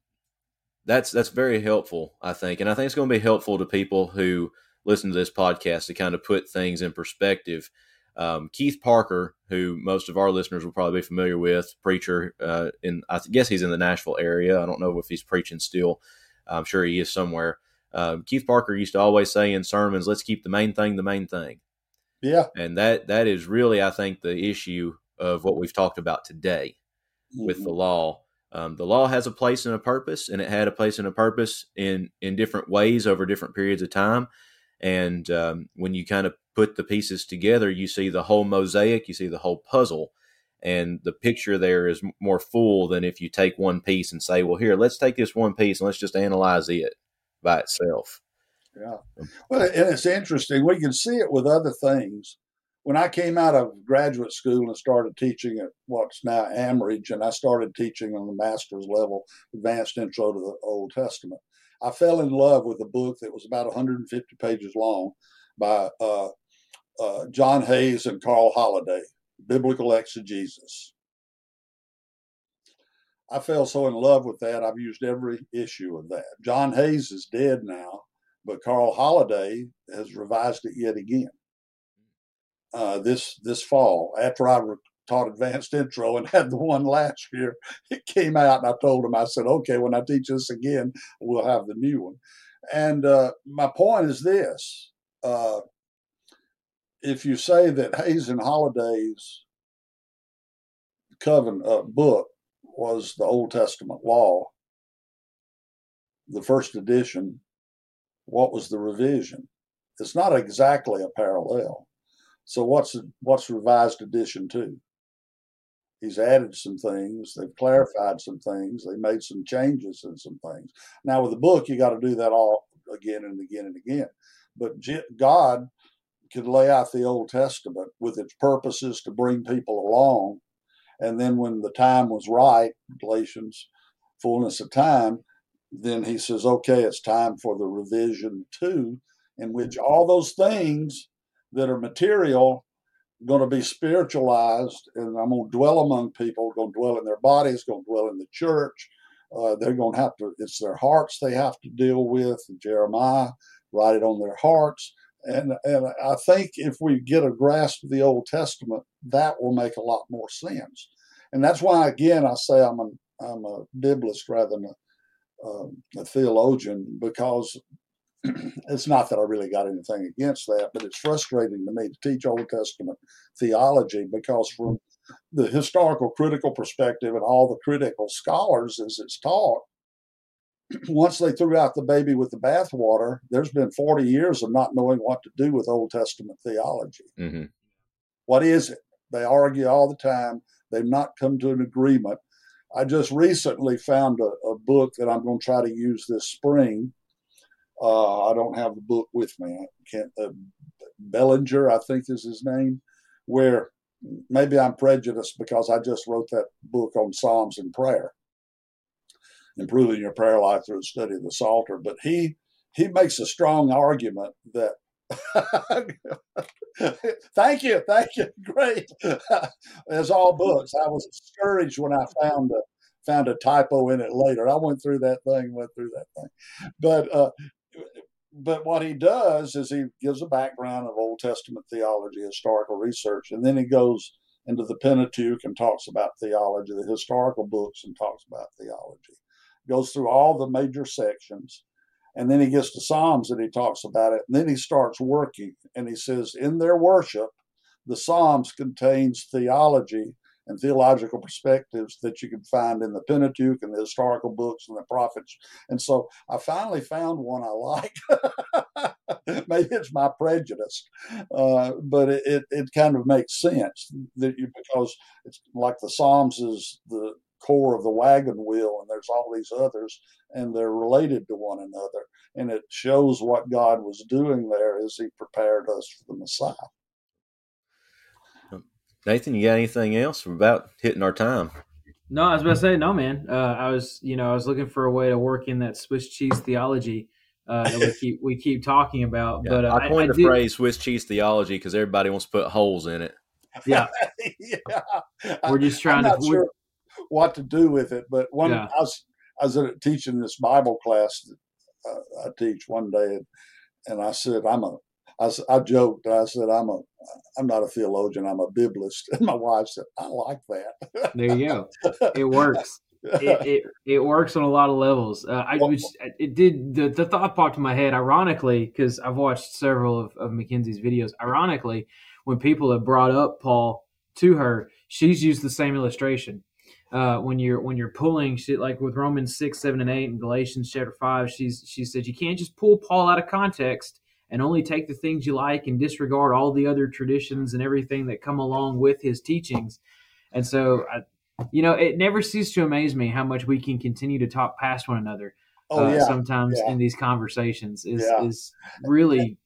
that's that's very helpful, I think, and I think it's going to be helpful to people who listen to this podcast to kind of put things in perspective. Um, Keith Parker, who most of our listeners will probably be familiar with, preacher uh, in I guess he's in the Nashville area. I don't know if he's preaching still. I'm sure he is somewhere. Um, Keith Parker used to always say in sermons, "Let's keep the main thing the main thing." Yeah, and that that is really, I think, the issue of what we've talked about today mm-hmm. with the law um, the law has a place and a purpose, and it had a place and a purpose in in different ways over different periods of time. And um, when you kind of put the pieces together, you see the whole mosaic, you see the whole puzzle, and the picture there is more full than if you take one piece and say, "Well, here, let's take this one piece and let's just analyze it by itself." Yeah, well, and it's interesting. We can see it with other things when I came out of graduate school and started teaching at what's now Amridge, and I started teaching on the master's level, Advanced Intro to the Old Testament, I fell in love with a book that was about 150 pages long by uh, uh, John Hayes and Carl Holladay, Biblical Exegesis. I fell so in love with that, I've used every issue of that. John Hayes is dead now, but Carl Holladay has revised it yet again uh, this this fall after I taught advanced intro and had the one last year. It came out, and I told him, I said, "Okay, when I teach this again, we'll have the new one." And uh, my point is this: uh, if you say that Hayes and Holladay's covenant uh, book was the Old Testament law, the first edition, what was the revision? It's not exactly a parallel so what's what's revised edition two? He's added some things. They've clarified some things. They made some changes in some things. Now with the book, you got to do that all again and again and again. But God could lay out the Old Testament with its purposes to bring people along, and then when the time was right, Galatians, fullness of time, then He says, "Okay, it's time for the revision two, in which all those things." That are material going to be spiritualized and I'm going to dwell among people, going to dwell in their bodies, going to dwell in the church. Uh, they're going to have to, it's their hearts they have to deal with. Jeremiah, write it on their hearts. And, and I think if we get a grasp of the Old Testament, that will make a lot more sense. And that's why, again, I say I'm a, I'm a biblist rather than a, um, a theologian because it's not that I really got anything against that, but it's frustrating to me to teach Old Testament theology because, from the historical critical perspective and all the critical scholars as it's taught, once they threw out the baby with the bathwater, there's been 40 years of not knowing what to do with Old Testament theology. Mm-hmm. What is it? They argue all the time. They've not come to an agreement. I just recently found a, a book that I'm going to try to use this spring uh, I don't have the book with me. I can't. Uh, Bellinger, I think is his name. Where maybe I'm prejudiced because I just wrote that book on Psalms and prayer. improving your prayer life through the study of the Psalter. But he he makes a strong argument that thank you, thank you, great. As all books, I was discouraged when I found a found a typo in it later. I went through that thing, went through that thing, but uh, but what he does is he gives a background of Old Testament theology, historical research, and then he goes into the Pentateuch and talks about theology, the historical books, and talks about theology. Goes through all the major sections, and then he gets to Psalms and he talks about it. And then he starts working, and he says, in their worship, the Psalms contains theology and theological perspectives that you can find in the Pentateuch and the historical books and the prophets. And so I finally found one I like. Maybe it's my prejudice, uh, but it, it, it, kind of makes sense that you because it's like the Psalms is the core of the wagon wheel, and there's all these others, and they're related to one another, and it shows what God was doing there as He prepared us for the Messiah. Nathan, you got anything else? We're about hitting our time. No, I was about to say no, man. Uh, I was, you know, I was looking for a way to work in that Swiss cheese theology uh, that we keep we keep talking about. Yeah, but uh, I coined I, I the did... phrase Swiss cheese theology because everybody wants to put holes in it. Yeah, yeah. We're just trying I'm to. Sure what to do with it, but one yeah. I was I was teaching this Bible class that uh, I teach one day, and, and I said I'm a I, I joked. I said, "I'm a, I'm not a theologian. I'm a biblist." And my wife said, "I like that." there you go. It works. it, it, it works on a lot of levels. Uh, I it did the, the thought popped in my head. Ironically, because I've watched several of, of Mackenzie's videos. Ironically, when people have brought up Paul to her, she's used the same illustration. Uh, when you're when you're pulling shit like with Romans six, seven, and eight, and Galatians chapter five, she's she said you can't just pull Paul out of context and only take the things you like and disregard all the other traditions and everything that come along with his teachings. And so, I, you know, it never ceases to amaze me how much we can continue to talk past one another. Oh, uh, yeah. Sometimes yeah. in these conversations is yeah. is really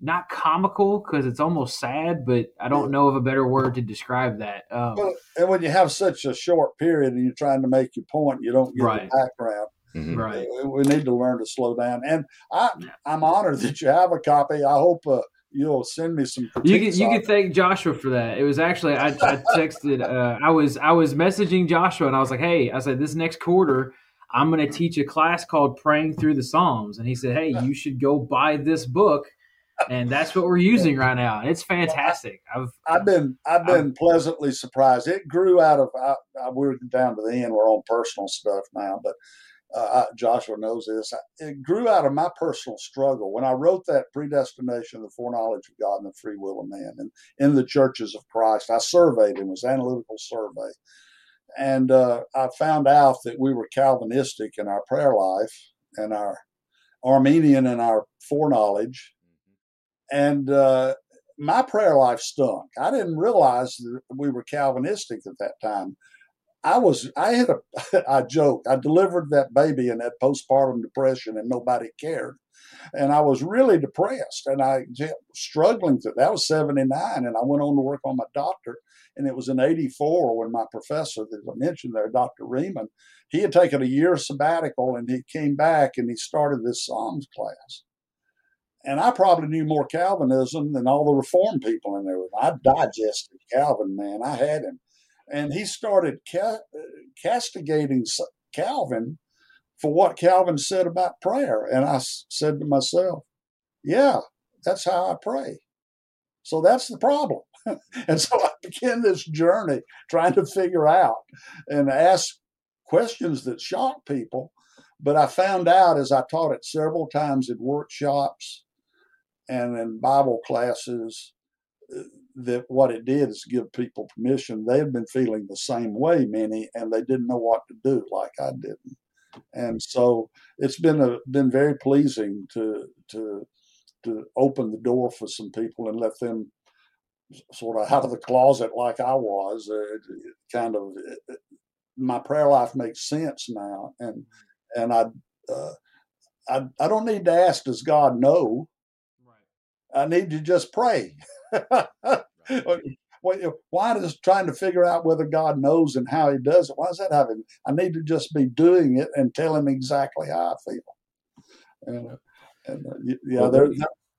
not comical because it's almost sad, but I don't know of a better word to describe that. Um, well, and when you have such a short period and you're trying to make your point, you don't get right. the background. Mm-hmm. Right. We need to learn to slow down. And I, I'm honored that you have a copy. I hope uh, you'll send me some. You can you can thank Joshua for that. It was actually I, I texted. Uh, I was I was messaging Joshua and I was like, hey, I said this next quarter. I'm going to teach a class called Praying Through the Psalms. And he said, Hey, you should go buy this book. And that's what we're using right now. And it's fantastic. I've I've been I've been I've, pleasantly surprised. It grew out of I, I, we're down to the end. We're on personal stuff now, but uh, Joshua knows this. It grew out of my personal struggle when I wrote that predestination, the foreknowledge of God and the free will of man, and in the churches of Christ, I surveyed him, was analytical survey, and uh, I found out that we were Calvinistic in our prayer life and our Arminian in our foreknowledge, and uh, my prayer life stunk. I didn't realize that we were Calvinistic at that time. I was, I had a, I joke, I delivered that baby in that postpartum depression and nobody cared. And I was really depressed and I struggling through that was 79. And I went on to work on my doctor. And it was in 84 when my professor that I mentioned there, Dr. Riemann, he had taken a year sabbatical and he came back and he started this Psalms class. And I probably knew more Calvinism than all the Reformed people in there. I digested Calvin, man. I had him and he started ca- uh, castigating Calvin for what Calvin said about prayer. And I said to myself, yeah, that's how I pray. So that's the problem. and so I began this journey trying to figure out and ask questions that shock people. But I found out as I taught it several times in workshops and in Bible classes that what it did is give people permission. They had been feeling the same way, many, and they didn't know what to do, like I didn't. And so it's been a, been very pleasing to to to open the door for some people and let them sort of out of the closet like I was. Uh, kind of it, my prayer life makes sense now, and and I. Uh, I, I don't need to ask, does God know? Right. I need to just pray. why does trying to figure out whether God knows and how He does it? Why does that happen? I need to just be doing it and tell Him exactly how I feel. And, and uh, yeah, well, there,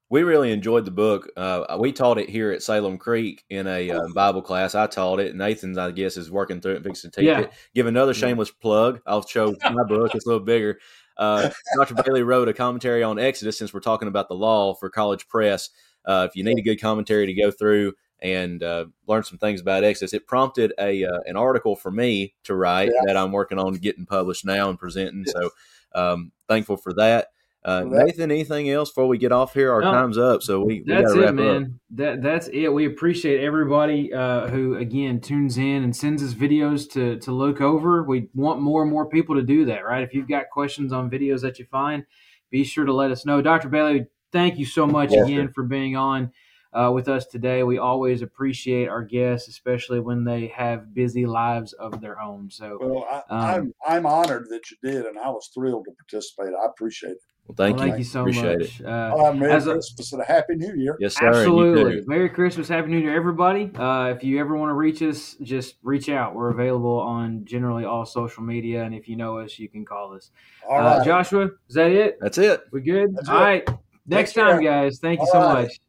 we really enjoyed the book. Uh, we taught it here at Salem Creek in a uh, Bible class. I taught it. Nathan, I guess, is working through it and fixing to teach yeah. it. Give another shameless plug. I'll show my book. It's a little bigger. Uh, Dr. Bailey wrote a commentary on Exodus since we're talking about the law for College Press. Uh, if you need a good commentary to go through and uh, learn some things about Exodus, it prompted a uh, an article for me to write yeah. that I'm working on getting published now and presenting. Yes. So um, thankful for that. Uh, Nathan, anything else before we get off here? Our no, time's up, so we, we that's it, man. Up. That that's it. We appreciate everybody uh, who again tunes in and sends us videos to to look over. We want more and more people to do that, right? If you've got questions on videos that you find, be sure to let us know. Dr. Bailey, thank you so much yes, again sir. for being on uh, with us today. We always appreciate our guests, especially when they have busy lives of their own. So, well, I, am um, I'm, I'm honored that you did, and I was thrilled to participate. I appreciate it. Well, thank well, you. Thank you so Appreciate much. It. Uh, well, Merry Christmas a, and a Happy New Year. Yes, sir. Absolutely. Merry Christmas, Happy New Year, everybody. Uh, if you ever want to reach us, just reach out. We're available on generally all social media, and if you know us, you can call us. All uh, right. Joshua, is that it? That's it. We good? That's all it. right. Next time, guys. Thank you all so right. much.